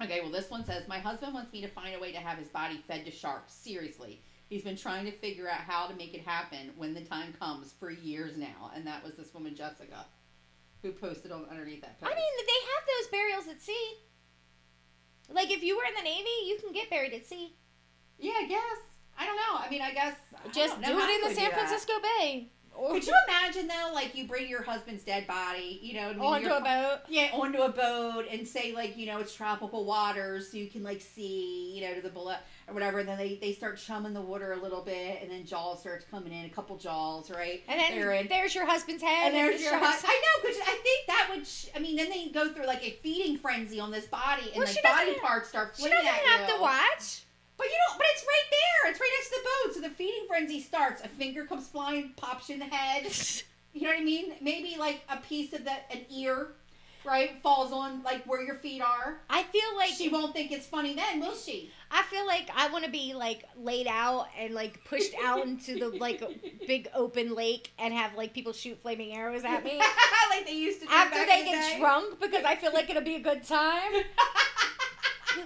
Okay, well, this one says, My husband wants me to find a way to have his body fed to sharks. Seriously. He's been trying to figure out how to make it happen when the time comes for years now. And that was this woman, Jessica, who posted on underneath that I mean, they have those burials at sea. Like if you were in the Navy, you can get buried at sea. yeah, I guess. I don't know. I mean, I guess. I Just know do it in the San that. Francisco Bay. Or Could you imagine, though, like you bring your husband's dead body, you know, I mean, onto you're- a boat? Yeah, onto a boat and say like you know it's tropical waters, so you can like see you know to the below or whatever. And then they they start chumming the water a little bit, and then jaws starts coming in, a couple jaws, right? And then They're in. there's your husband's head. And there's the your shark's hus- I know, because I think that would. Sh- I mean, then they go through like a feeding frenzy on this body, and Well, she body parts start She doesn't at have you. to watch. But you don't. But it's right there. It's right next to the boat. So the feeding frenzy starts. A finger comes flying, pops you in the head. You know what I mean? Maybe like a piece of the an ear, right, falls on like where your feet are. I feel like she won't think it's funny then, will she? I feel like I want to be like laid out and like pushed out into the like big open lake and have like people shoot flaming arrows at me like they used to do after they the get day. drunk because I feel like it'll be a good time.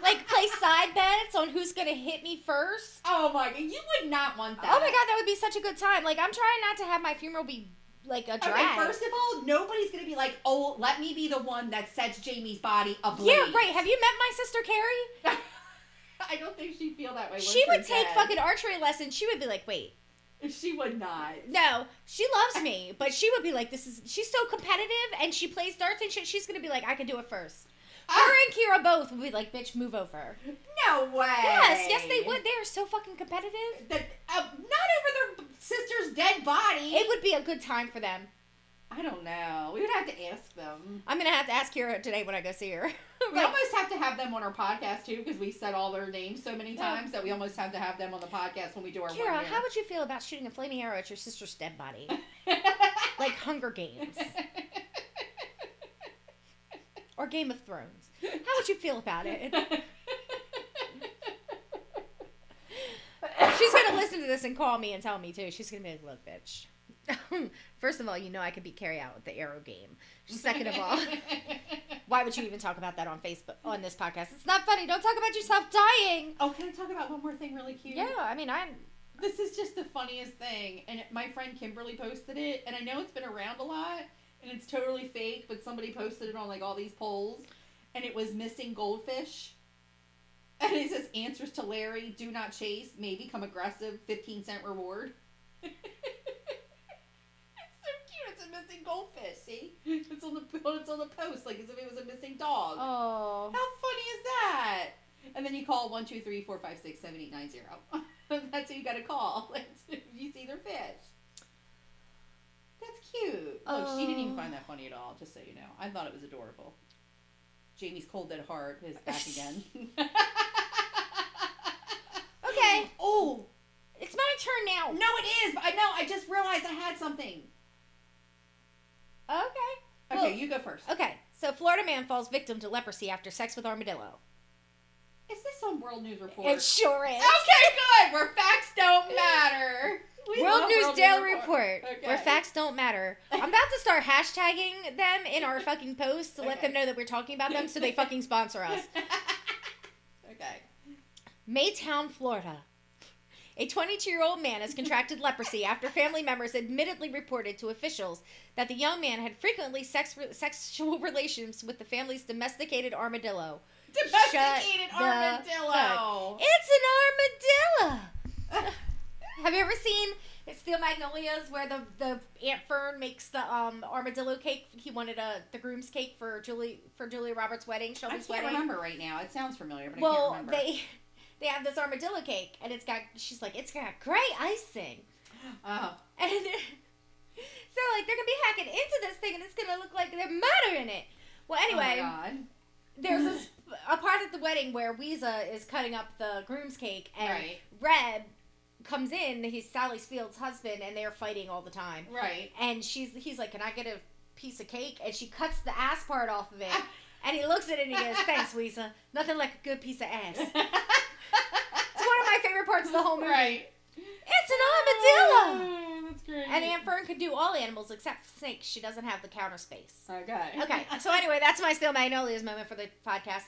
like play side bets on who's gonna hit me first. Oh my god, you would not want that. Oh my god, that would be such a good time. Like I'm trying not to have my funeral be like a drag. Okay, first of all, nobody's gonna be like, "Oh, let me be the one that sets Jamie's body ablaze." yeah, right. Have you met my sister Carrie? I don't think she'd feel that way. She would take dead. fucking archery lessons. She would be like, wait. She would not. No, she loves me, but she would be like, "This is." She's so competitive, and she plays darts and shit. She's gonna be like, "I can do it first. Her and Kira both would be like, "Bitch, move over." no way. Yes, yes, they would. They are so fucking competitive. That uh, not over their sister's dead body. It would be a good time for them. I don't know. We would have to ask them. I'm gonna have to ask Kira today when I go see her. We almost have to have them on our podcast too because we said all their names so many times that we almost have to have them on the podcast when we do our Kira, how would you feel about shooting a flaming arrow at your sister's dead body, like Hunger Games? or Game of Thrones? How would you feel about it? She's gonna listen to this and call me and tell me too. She's gonna be like, "Look, bitch. First of all, you know I could beat Carrie out with the arrow game. Second of all, why would you even talk about that on Facebook on this podcast? It's not funny. Don't talk about yourself dying. oh, can I talk about one more thing really cute? Yeah, I mean, I'm. This is just the funniest thing, and my friend Kimberly posted it, and I know it's been around a lot, and it's totally fake, but somebody posted it on like all these polls, and it was missing goldfish. And it says answers to Larry: Do not chase. May become aggressive. Fifteen cent reward. it's so cute. It's a missing goldfish. See, it's on the it's on the post like as if it was a missing dog. Oh. How funny is that? And then you call one two three four five six seven eight nine zero. That's who you got to call if you see their fish. Cute. Look, she didn't even Oh. find that funny at all. Just so you know, I thought it was adorable. Jamie's cold dead heart is back again. Okay, oh it's my turn now. no, it is. But I know. I just realized I had something. Okay. Okay, Well- you go first. Okay, so Florida man falls victim to leprosy after sex with armadillo. Is this on World News Report? It sure is. Okay, good. Where facts don't matter. We World News Daily Report, Okay. where facts don't matter. I'm about to start hashtagging them in our fucking posts to let them know that we're talking about them so they fucking sponsor us. okay. Maytown, Florida. A 22 year old man has contracted leprosy after family members admittedly reported to officials that the young man had frequently sex, sexual relations with the family's domesticated armadillo. Domesticated the armadillo. It's an armadillo! Have you ever seen Steel Magnolias where the, the Aunt Fern makes the um armadillo cake? He wanted a the groom's cake for Julie for Julia Roberts' wedding, I Shelby's can't wedding. remember right now. It sounds familiar, but I well, can't remember. they they have this armadillo cake and it's got she's like it's got gray icing Oh. and so like they're gonna be hacking into this thing and it's gonna look like they're murdering it. Well, anyway, Oh my God. there's this a part at the wedding where Ouiser is cutting up the groom's cake and Right. Red comes in. He's Sally Field's husband, and they're fighting all the time. Right. And she's he's like, "Can I get a piece of cake?" And she cuts the ass part off of it. And he looks at it and he goes, "Thanks, Ouiser. Nothing like a good piece of ass." It's one of my favorite parts of the whole movie. Right. It's an armadillo. Ah, that's great. And Aunt Fern can do all animals except snakes. She doesn't have the counter space. Okay. Okay, so anyway, that's my Steel Magnolias moment for the podcast.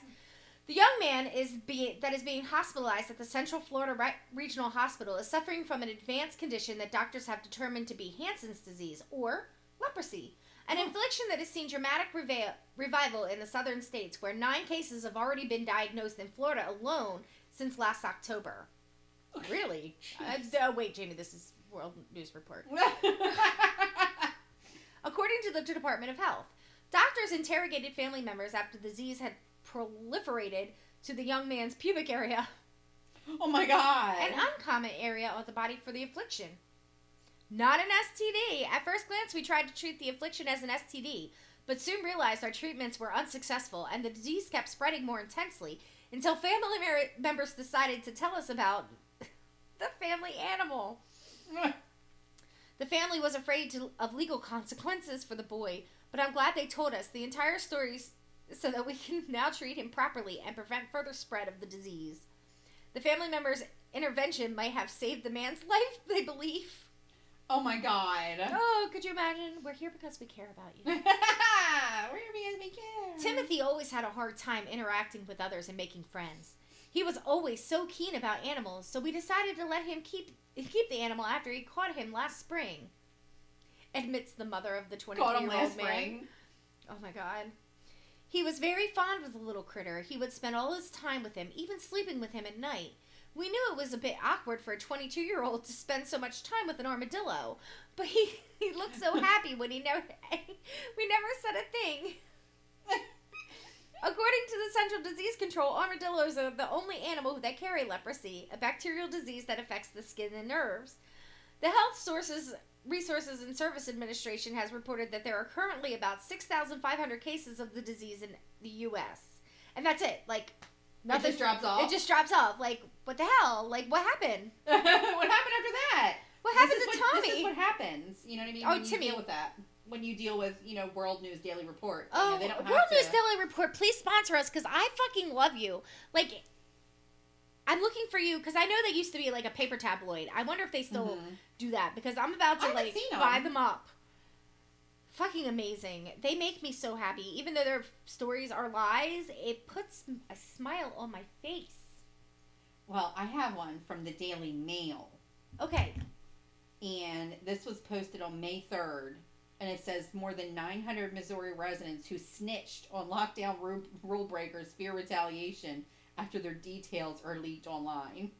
The young man is being that is being hospitalized at the Central Florida Re- Regional Hospital is suffering from an advanced condition that doctors have determined to be Hansen's disease or leprosy, an Oh. infliction that has seen dramatic reva- revival in the southern states, where nine cases have already been diagnosed in Florida alone since last October. Really? Uh, oh, wait, Jamie, this is World News Report. According to the Department of Health, doctors interrogated family members after the disease had proliferated to the young man's pubic area, oh my God. an uncommon area of the body for the affliction. Not an STD. At first glance, we tried to treat the affliction as an STD, but soon realized our treatments were unsuccessful and the disease kept spreading more intensely until family mer- members decided to tell us about the family animal. The family was afraid to, of legal consequences for the boy, but I'm glad they told us the entire story so that we can now treat him properly and prevent further spread of the disease. The family member's intervention might have saved the man's life, they believe. oh my God. Oh, could you imagine? We're here because we care about you. Where because we care. Timothy always had a hard time interacting with others and making friends. He was always so keen about animals, so we decided to let him keep keep the animal after he caught him last spring. Admits the mother of the Caught 22 him year last old man. spring. Oh my god. He was very fond of the little critter. He would spend all his time with him, even sleeping with him at night. We knew it was a bit awkward for a 22 year old to spend so much time with an armadillo, but he, he looked so happy when he never we never said a thing. According to the Central Disease Control, armadillos are the only animal that carry leprosy, a bacterial disease that affects the skin and nerves. The Health Sources Resources and Service Administration has reported that there are currently about 6,500 cases of the disease in the U.S. And that's it. Like, Nothing nothing. just drops off. It just drops off. Like, what the hell? Like, what happened? what happened after that? What This happened to what- This Tommy? is what happens. You know what I mean? Oh, when you Timmy. deal with that. when you deal with you know World News Daily Report. You Oh, know, they oh, don't have World to- News Daily Report, please sponsor us because I fucking love you. Like, I'm looking for you because I know they used to be like a paper tabloid. I wonder if they still Mhm. do that because I'm about to like seen 'em. buy them up. Fucking amazing. They make me so happy. Even though their stories are lies, it puts a smile on my face. Well, I have one from the Daily Mail. Okay. and this was posted on May 3rd. And it says more than 900 Missouri residents who snitched on lockdown rule breakers fear retaliation after their details are leaked online.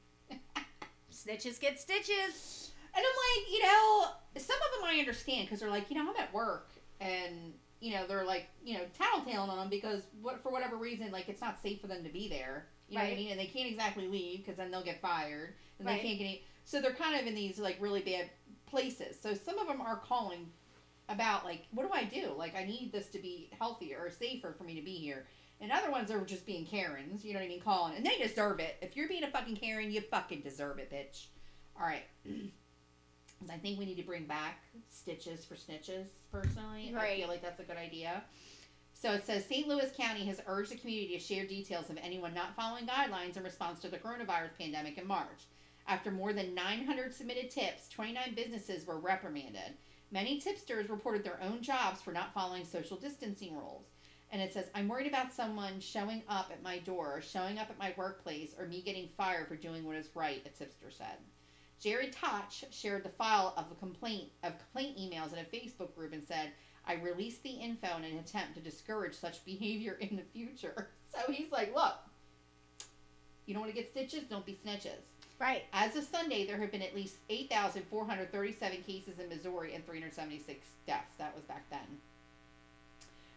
Snitches get stitches. And I'm like, you know, some of them I understand because they're like, you know, I'm at work and, you know, they're like, you know, tattletaling on them because what, for whatever reason, like, it's not safe for them to be there. You know what I mean? And they can't exactly leave because then they'll get fired and Right. they can't get any. So they're kind of in these, like, really bad places. So some of them are calling about, like, what do I do? Like, I need this to be healthier or safer for me to be here. And other ones are just being Karens, you know what I mean? Calling. And they deserve it. If you're being a fucking Karen, you fucking deserve it, bitch. All right. I think we need to bring back stitches for snitches, personally. I feel like that's a good idea. So it says St. Louis County has urged the community to share details of anyone not following guidelines in response to the coronavirus pandemic in March. After more than 900 submitted tips, 29 businesses were reprimanded. Many tipsters reported their own jobs for not following social distancing rules. And it says, I'm worried about someone showing up at my door, or showing up at my workplace, or me getting fired for doing what is right, a tipster said. Jerry Toch shared the file of a complaint of complaint emails in a Facebook group and said, I released the info in an attempt to discourage such behavior in the future. So he's like, look, you don't want to get stitches, don't be snitches. Right. As of Sunday, there have been at least 8,437 cases in Missouri and 376 deaths. That was back then.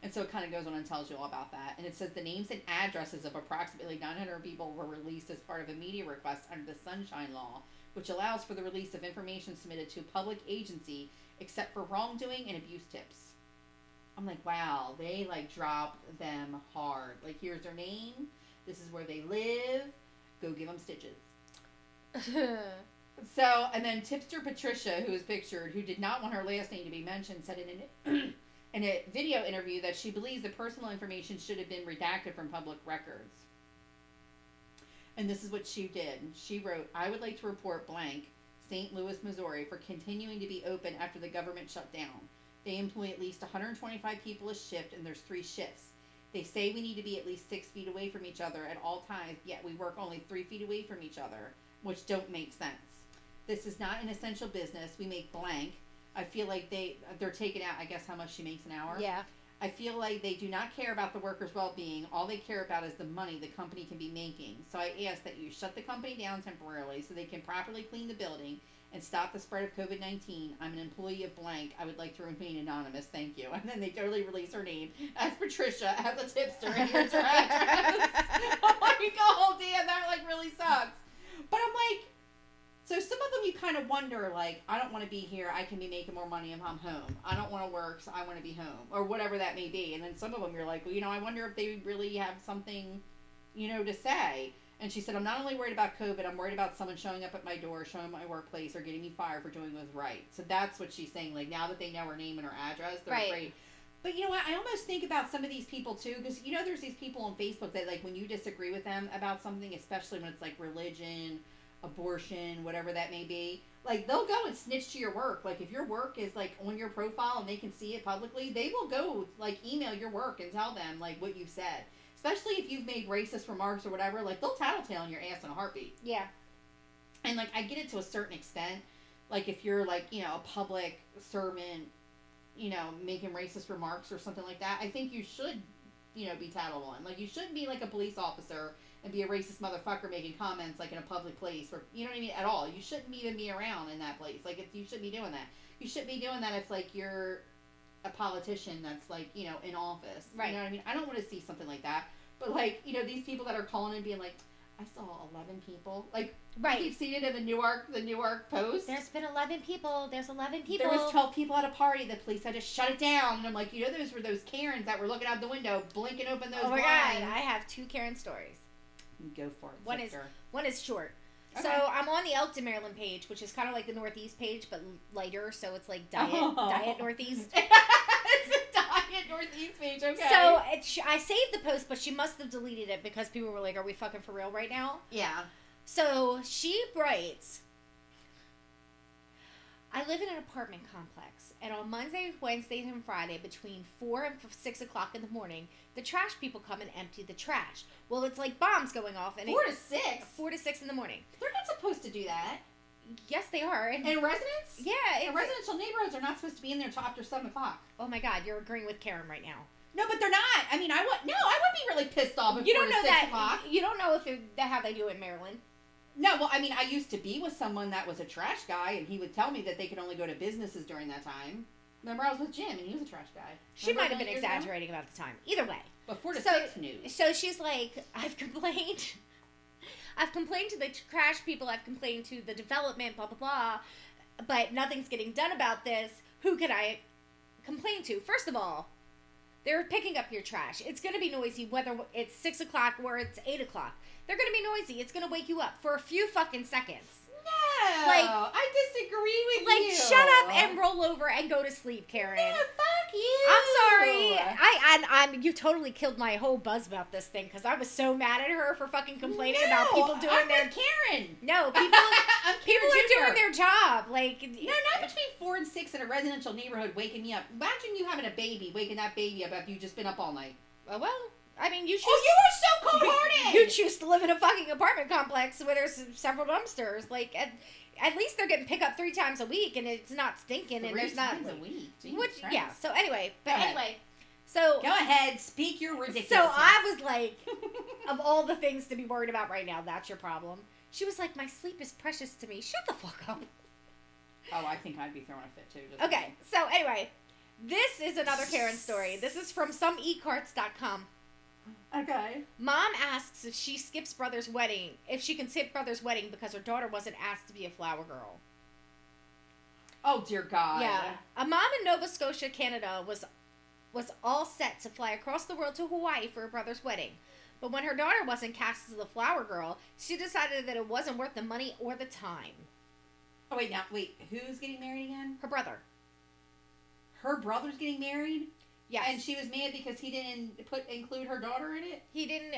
And so it kind of goes on and tells you all about that. And it says the names and addresses of approximately 900 people were released as part of a media request under the Sunshine Law, which allows for the release of information submitted to a public agency except for wrongdoing and abuse tips. I'm like, wow, they like dropped them hard. Like, here's their name. This is where they live. Go give them stitches. So, and then tipster Patricia, who is pictured, who did not want her last name to be mentioned, said in an in a video interview that she believes the personal information should have been redacted from public records. And this is what she did. She wrote, "I would like to report blank St. Louis, Missouri, for continuing to be open after the government shut down. They employ at least 125 people a shift, and there's three shifts. They say we need to be at least six feet away from each other at all times, yet we work only three feet away from each other, which don't make sense. This is not an essential business. We make blank. I feel like they they're taking out. I guess how much she makes an hour. yeah. I feel like they do not care about the workers' well-being. All they care about is the money the company can be making. So I ask that you shut the company down temporarily so they can properly clean the building and stop the spread of COVID-19. I'm an employee of blank. I would like to remain anonymous. Thank you. And then they totally release her name as Patricia as a tipster and here's her address. I'm like, oh damn, that like really sucks. But I'm like, so some of them you kind of wonder, like, I don't want to be here. I can be making more money if I'm home. I don't want to work, so I want to be home, or whatever that may be. And then some of them you're like, well, you know, I wonder if they really have something, you know, to say. And she said, I'm not only worried about COVID, I'm worried about someone showing up at my door, showing my workplace, or getting me fired for doing what's right. So that's what she's saying. Like, now that they know her name and her address, they're Right. afraid. But you know what? I almost think about some of these people too, because you know, there's these people on Facebook that, like, when you disagree with them about something, especially when it's like religion, abortion, whatever that may be, like they'll go and snitch to your work. Like if your work is like on your profile and they can see it publicly, they will go like email your work and tell them like what you've said. Especially if you've made racist remarks or whatever, like they'll tattletale on your ass in a heartbeat. Yeah. And like I get it to a certain extent. Like if you're like, you know, a public servant, you know, making racist remarks or something like that, I think you should, you know, be tattled on. Like you shouldn't be like a police officer and be a racist motherfucker making comments like in a public place or you know what I mean at all. You shouldn't even be around in that place. Like it's, you shouldn't be doing that. You shouldn't be doing that if like you're a politician that's like you know in office. Right. You know what I mean? I don't want to see something like that. But like you know these people that are calling and being like, I saw eleven people. Like Right. you've seen it in the Newark the Newark Post. There's been 11 people. There's 11 people. There was 12 people at a party. The police had to shut it down. And I'm like, you know, those were those Karens that were looking out the window, blinking open those oh my blinds. god, I have two Karen stories. Go for it. One is- One is short. Okay. So I'm on the Elkton, Maryland page, which is kind of like the Northeast page, but lighter. So it's like diet, Oh. diet Northeast. it's a diet Northeast page. Okay. So it, I saved the post, but she must have deleted it because people were like, "Are we fucking for real right now?" yeah. So she writes, I live in an apartment complex, and on Monday, Wednesdays, and Friday, between 4 and 6 o'clock in the morning, the trash people come and empty the trash. Well, it's like bombs going off, and Four it, to six. 4 to 6 in the morning. They're not supposed to do that. Yes, they are. And, In residents? yeah, it's, residential neighborhoods are not supposed to be in there till after seven o'clock. oh my god, you're agreeing with Karen right now. No, but they're not. I mean, I would no, I would be really pissed off if You don't know that. o'clock. You don't know if it, that how they do it in Maryland. No, well, I mean, I used to be with someone that was a trash guy, and he would tell me that they could only go to businesses during that time. Remember, I was with Jim, and he was a trash guy. She Remember might have been that years ago? exaggerating about the time. Either way. But four to So- six news. So she's like, I've complained. I've complained to the trash people. I've complained to the development, blah, blah, blah. But nothing's getting done about this. Who can I complain to? First of all, they're picking up your trash. It's going to be noisy whether it's 6 o'clock or it's 8 o'clock. They're going to be noisy. It's going to wake you up for a few fucking seconds. No, like- I disagree with Like, you. Like, shut up and roll over and go to sleep, Karen. No, fuck you. I'm sorry. I, I I'm you totally killed my whole buzz about this thing because I was so mad at her for fucking complaining about people doing I'm their Karen. no people I'm people are doing their job like No, not between four and six in a residential neighborhood waking me up. Imagine you having a baby, waking that baby up after you've just been up all night. Oh, well I mean you oh, choose Oh, you are so cold hearted. you choose to live in a fucking apartment complex where there's several dumpsters like at, at least they're getting picked up three times a week and it's not stinking and there's not a week. Jesus which Christ. yeah so anyway but Go ahead. anyway so Go ahead, speak your ridiculous. so I was like of all the things to be worried about right now, that's your problem. She was like, My sleep is precious to me. Shut the fuck up. oh, I think I'd be throwing a fit too. Okay, so anyway, this is another Karen story. This is from someecards.com. Okay. Mom asks if she skips brother's wedding, if she can skip brother's wedding because her daughter wasn't asked to be a flower girl. Oh dear God. Yeah. A mom in Nova Scotia, Canada was was all set to fly across the world to Hawaii for her brother's wedding. But when her daughter wasn't cast as the flower girl, she decided that it wasn't worth the money or the time. Oh wait, now wait. Who's getting married again? Her brother. Her brother's getting married, Yes. and she was mad because he didn't put include her daughter in it. he didn't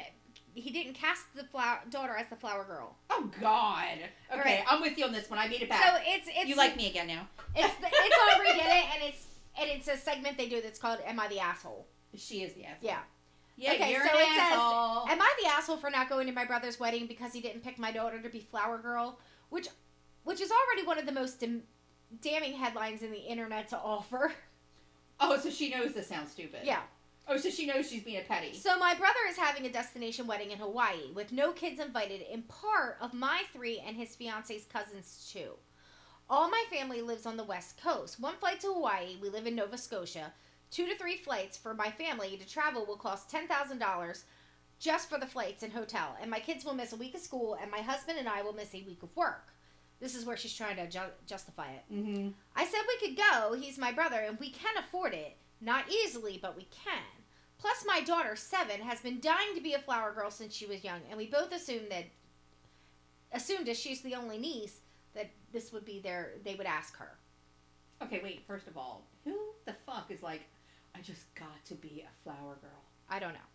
he didn't cast the flower daughter as the flower girl. Oh God. Okay, Right. I'm with you on this one. I made it back. So it's it's you like me again now? it's the, it's on Reddit and it's and it's a segment they do that's called Am I the Asshole? She is the asshole. Yeah. Yeah, Okay, you're so an it says, asshole. Am I the asshole for not going to my brother's wedding because he didn't pick my daughter to be flower girl? Which which is already one of the most dam- damning headlines in the internet to offer. oh, so she knows this sounds stupid. Yeah. Oh, so she knows she's being a petty. So my brother is having a destination wedding in Hawaii with no kids invited in part of my three and his fiance's cousins too. All my family lives on the west coast. One flight to Hawaii, we live in Nova Scotia. Two to three flights for my family to travel will cost $10,000 just for the flights and hotel. And my kids will miss a week of school and my husband and I will miss a week of work. This is where she's trying to ju- justify it. Mm-hmm. I said we could go. He's my brother, and we can afford it. Not easily, but we can. Plus, my daughter, seven, has been dying to be a flower girl since she was young, and we both assumed that, assumed as she's the only niece, that this would be their, they would ask her. Okay, wait. First of all, who the fuck is like, I just got to be a flower girl? I don't know.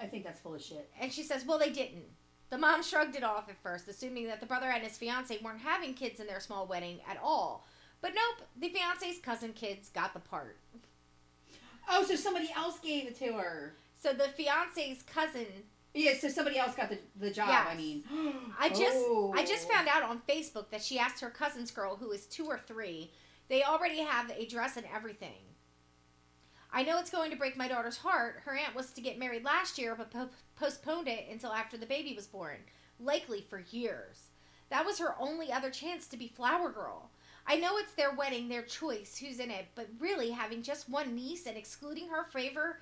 I think that's full of shit. And she says, well, they didn't. The mom shrugged it off at first, assuming that the brother and his fiance weren't having kids in their small wedding at all. But nope, the fiance's cousin kids got the part. Oh, so somebody else gave it to her. So the fiance's cousin Yeah, so somebody else got the, the job. I mean, I just Oh. I just oh. found out on Facebook that she asked her cousin's girl, who is two or three, they already have a dress and everything. I know it's going to break my daughter's heart. Her aunt was to get married last year, but po- postponed it until after the baby was born, likely for years. That was her only other chance to be flower girl. I know it's their wedding, their choice, who's in it, but really having just one niece and excluding her favor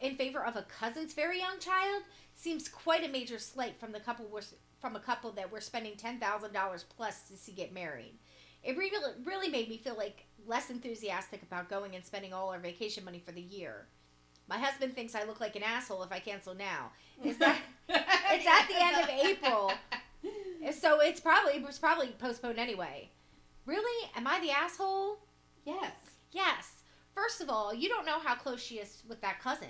in favor of a cousin's very young child seems quite a major slight from the couple we're, from a couple that we're spending ten thousand dollars plus to see get married. It really really made me feel like less enthusiastic about going and spending all our vacation money for the year. My husband thinks I look like an asshole if I cancel now. Is that it's at the end of April, so it's probably it was probably postponed anyway. Really? Am I the asshole? Yes. Yes. first of all, you don't know how close she is with that cousin.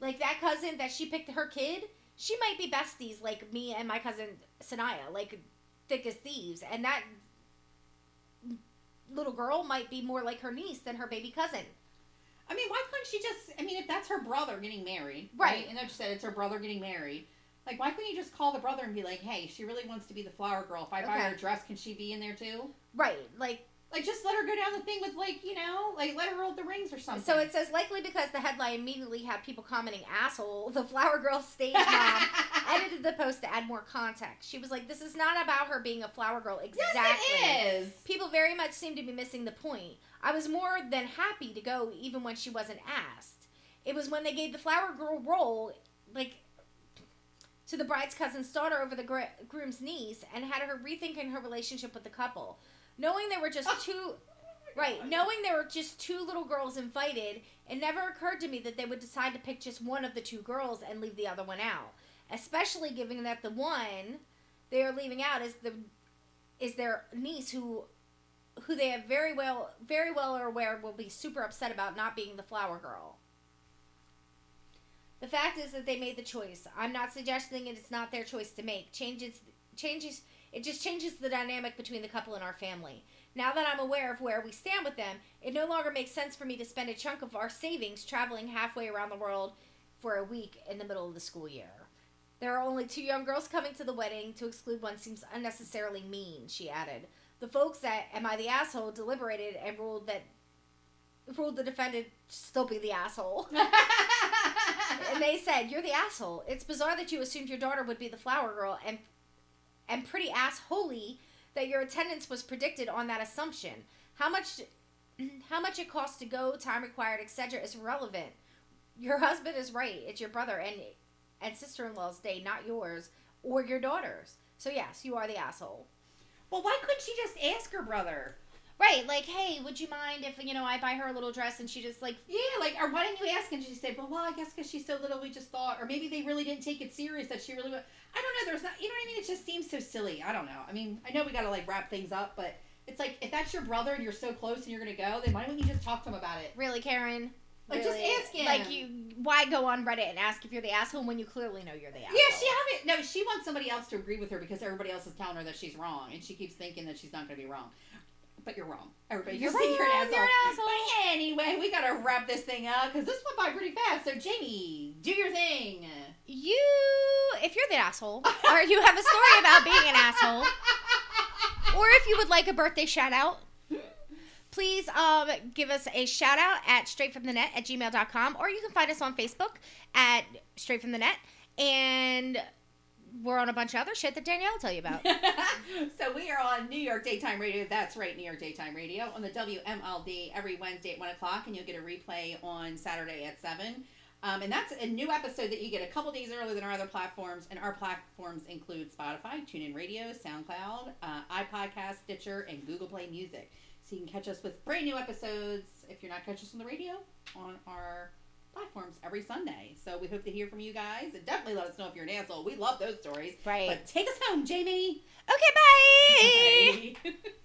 Like that cousin that she picked her kid, she might be besties like me and my cousin Sanaya, like thick as thieves, and that little girl might be more like her niece than her baby cousin. I mean, why couldn't she just? I mean, if that's her brother getting married, Right. And then she said it's her brother getting married. Like, why couldn't you just call the brother and be like, "Hey, she really wants to be the flower girl. If I buy her a dress, can she be in there too?" Right, like Like, just let her go down the thing with like, you know, like let her hold the rings or something. so it says likely because the headline immediately had people commenting asshole, the flower girl stage mom edited the post to add more context. She was like, This is not about her being a flower girl exactly. Yes, it is. People very much seem to be missing the point. I was more than happy to go even when she wasn't asked. It was when they gave the flower girl role, like, to the bride's cousin's daughter over the gr- groom's niece and had her rethinking her relationship with the couple. Knowing there were just Oh. two. Right, knowing there were just two little girls invited, it never occurred to me that they would decide to pick just one of the two girls and leave the other one out. Especially given that the one they are leaving out is the is their niece who who they have very well very well are aware will be super upset about not being the flower girl. The fact is that they made the choice. I'm not suggesting it is not their choice to make. Changes changes it just changes the dynamic between the couple and our family. Now that I'm aware of where we stand with them, it no longer makes sense for me to spend a chunk of our savings traveling halfway around the world for a week in the middle of the school year. There are only two young girls coming to the wedding. To exclude one seems unnecessarily mean, she added. The folks at Am I the Asshole deliberated and ruled that ruled the defendant still be the asshole. and they said, You're the asshole. It's bizarre that you assumed your daughter would be the flower girl and and pretty assholey that your attendance was predicted on that assumption. How much how much it costs to go, time required, etc. is relevant. Your husband is right. It's your brother and and sister in law's day, not yours or your daughter's. So yes, you are the asshole. well, why couldn't she just ask her brother? Right, like, hey, would you mind if you know I buy her a little dress and she just like Yeah, like, or why didn't you ask? And she said, well, well, I guess because she's so little, we just thought, or maybe they really didn't take it serious that she really. I don't know. There's not, you know what I mean? It just seems so silly. I don't know. I mean, I know we gotta like wrap things up, but it's like if that's your brother and you're so close and you're gonna go, then why don't you just talk to him about it? Really, Karen? Like, just ask him. Like, you, why go on Reddit and ask if you're the asshole when you clearly know you're the asshole? Yeah, she haven't. No, she wants somebody else to agree with her because everybody else is telling her that she's wrong, and she keeps thinking that she's not gonna be wrong. But you're wrong. Everybody, You're think you're an asshole. you're an asshole. But anyway, we gotta wrap this thing up because this went by pretty fast. So Jamie, do your thing. You, if you're the asshole, or you have a story about being an asshole, or if you would like a birthday shout out, please um, give us a shout out at straightfromthenet at gmail.com, or you can find us on Facebook at Straight From The Net. And we're on a bunch of other shit that Danielle will tell you about. so we are on New York Daytime Radio. That's right, New York Daytime Radio on the WMLD every Wednesday at one o'clock, and you'll get a replay on Saturday at seven. Um, and that's a new episode that you get a couple days earlier than our other platforms. And our platforms include Spotify, TuneIn Radio, SoundCloud, uh, iPodcast, Stitcher, and Google Play Music. So you can catch us with brand new episodes if you're not catching us on the radio on our platforms every Sunday. So we hope to hear from you guys, and definitely let us know if you're an asshole. We love those stories. Right. But take us home, Jamie. Okay, bye. Bye.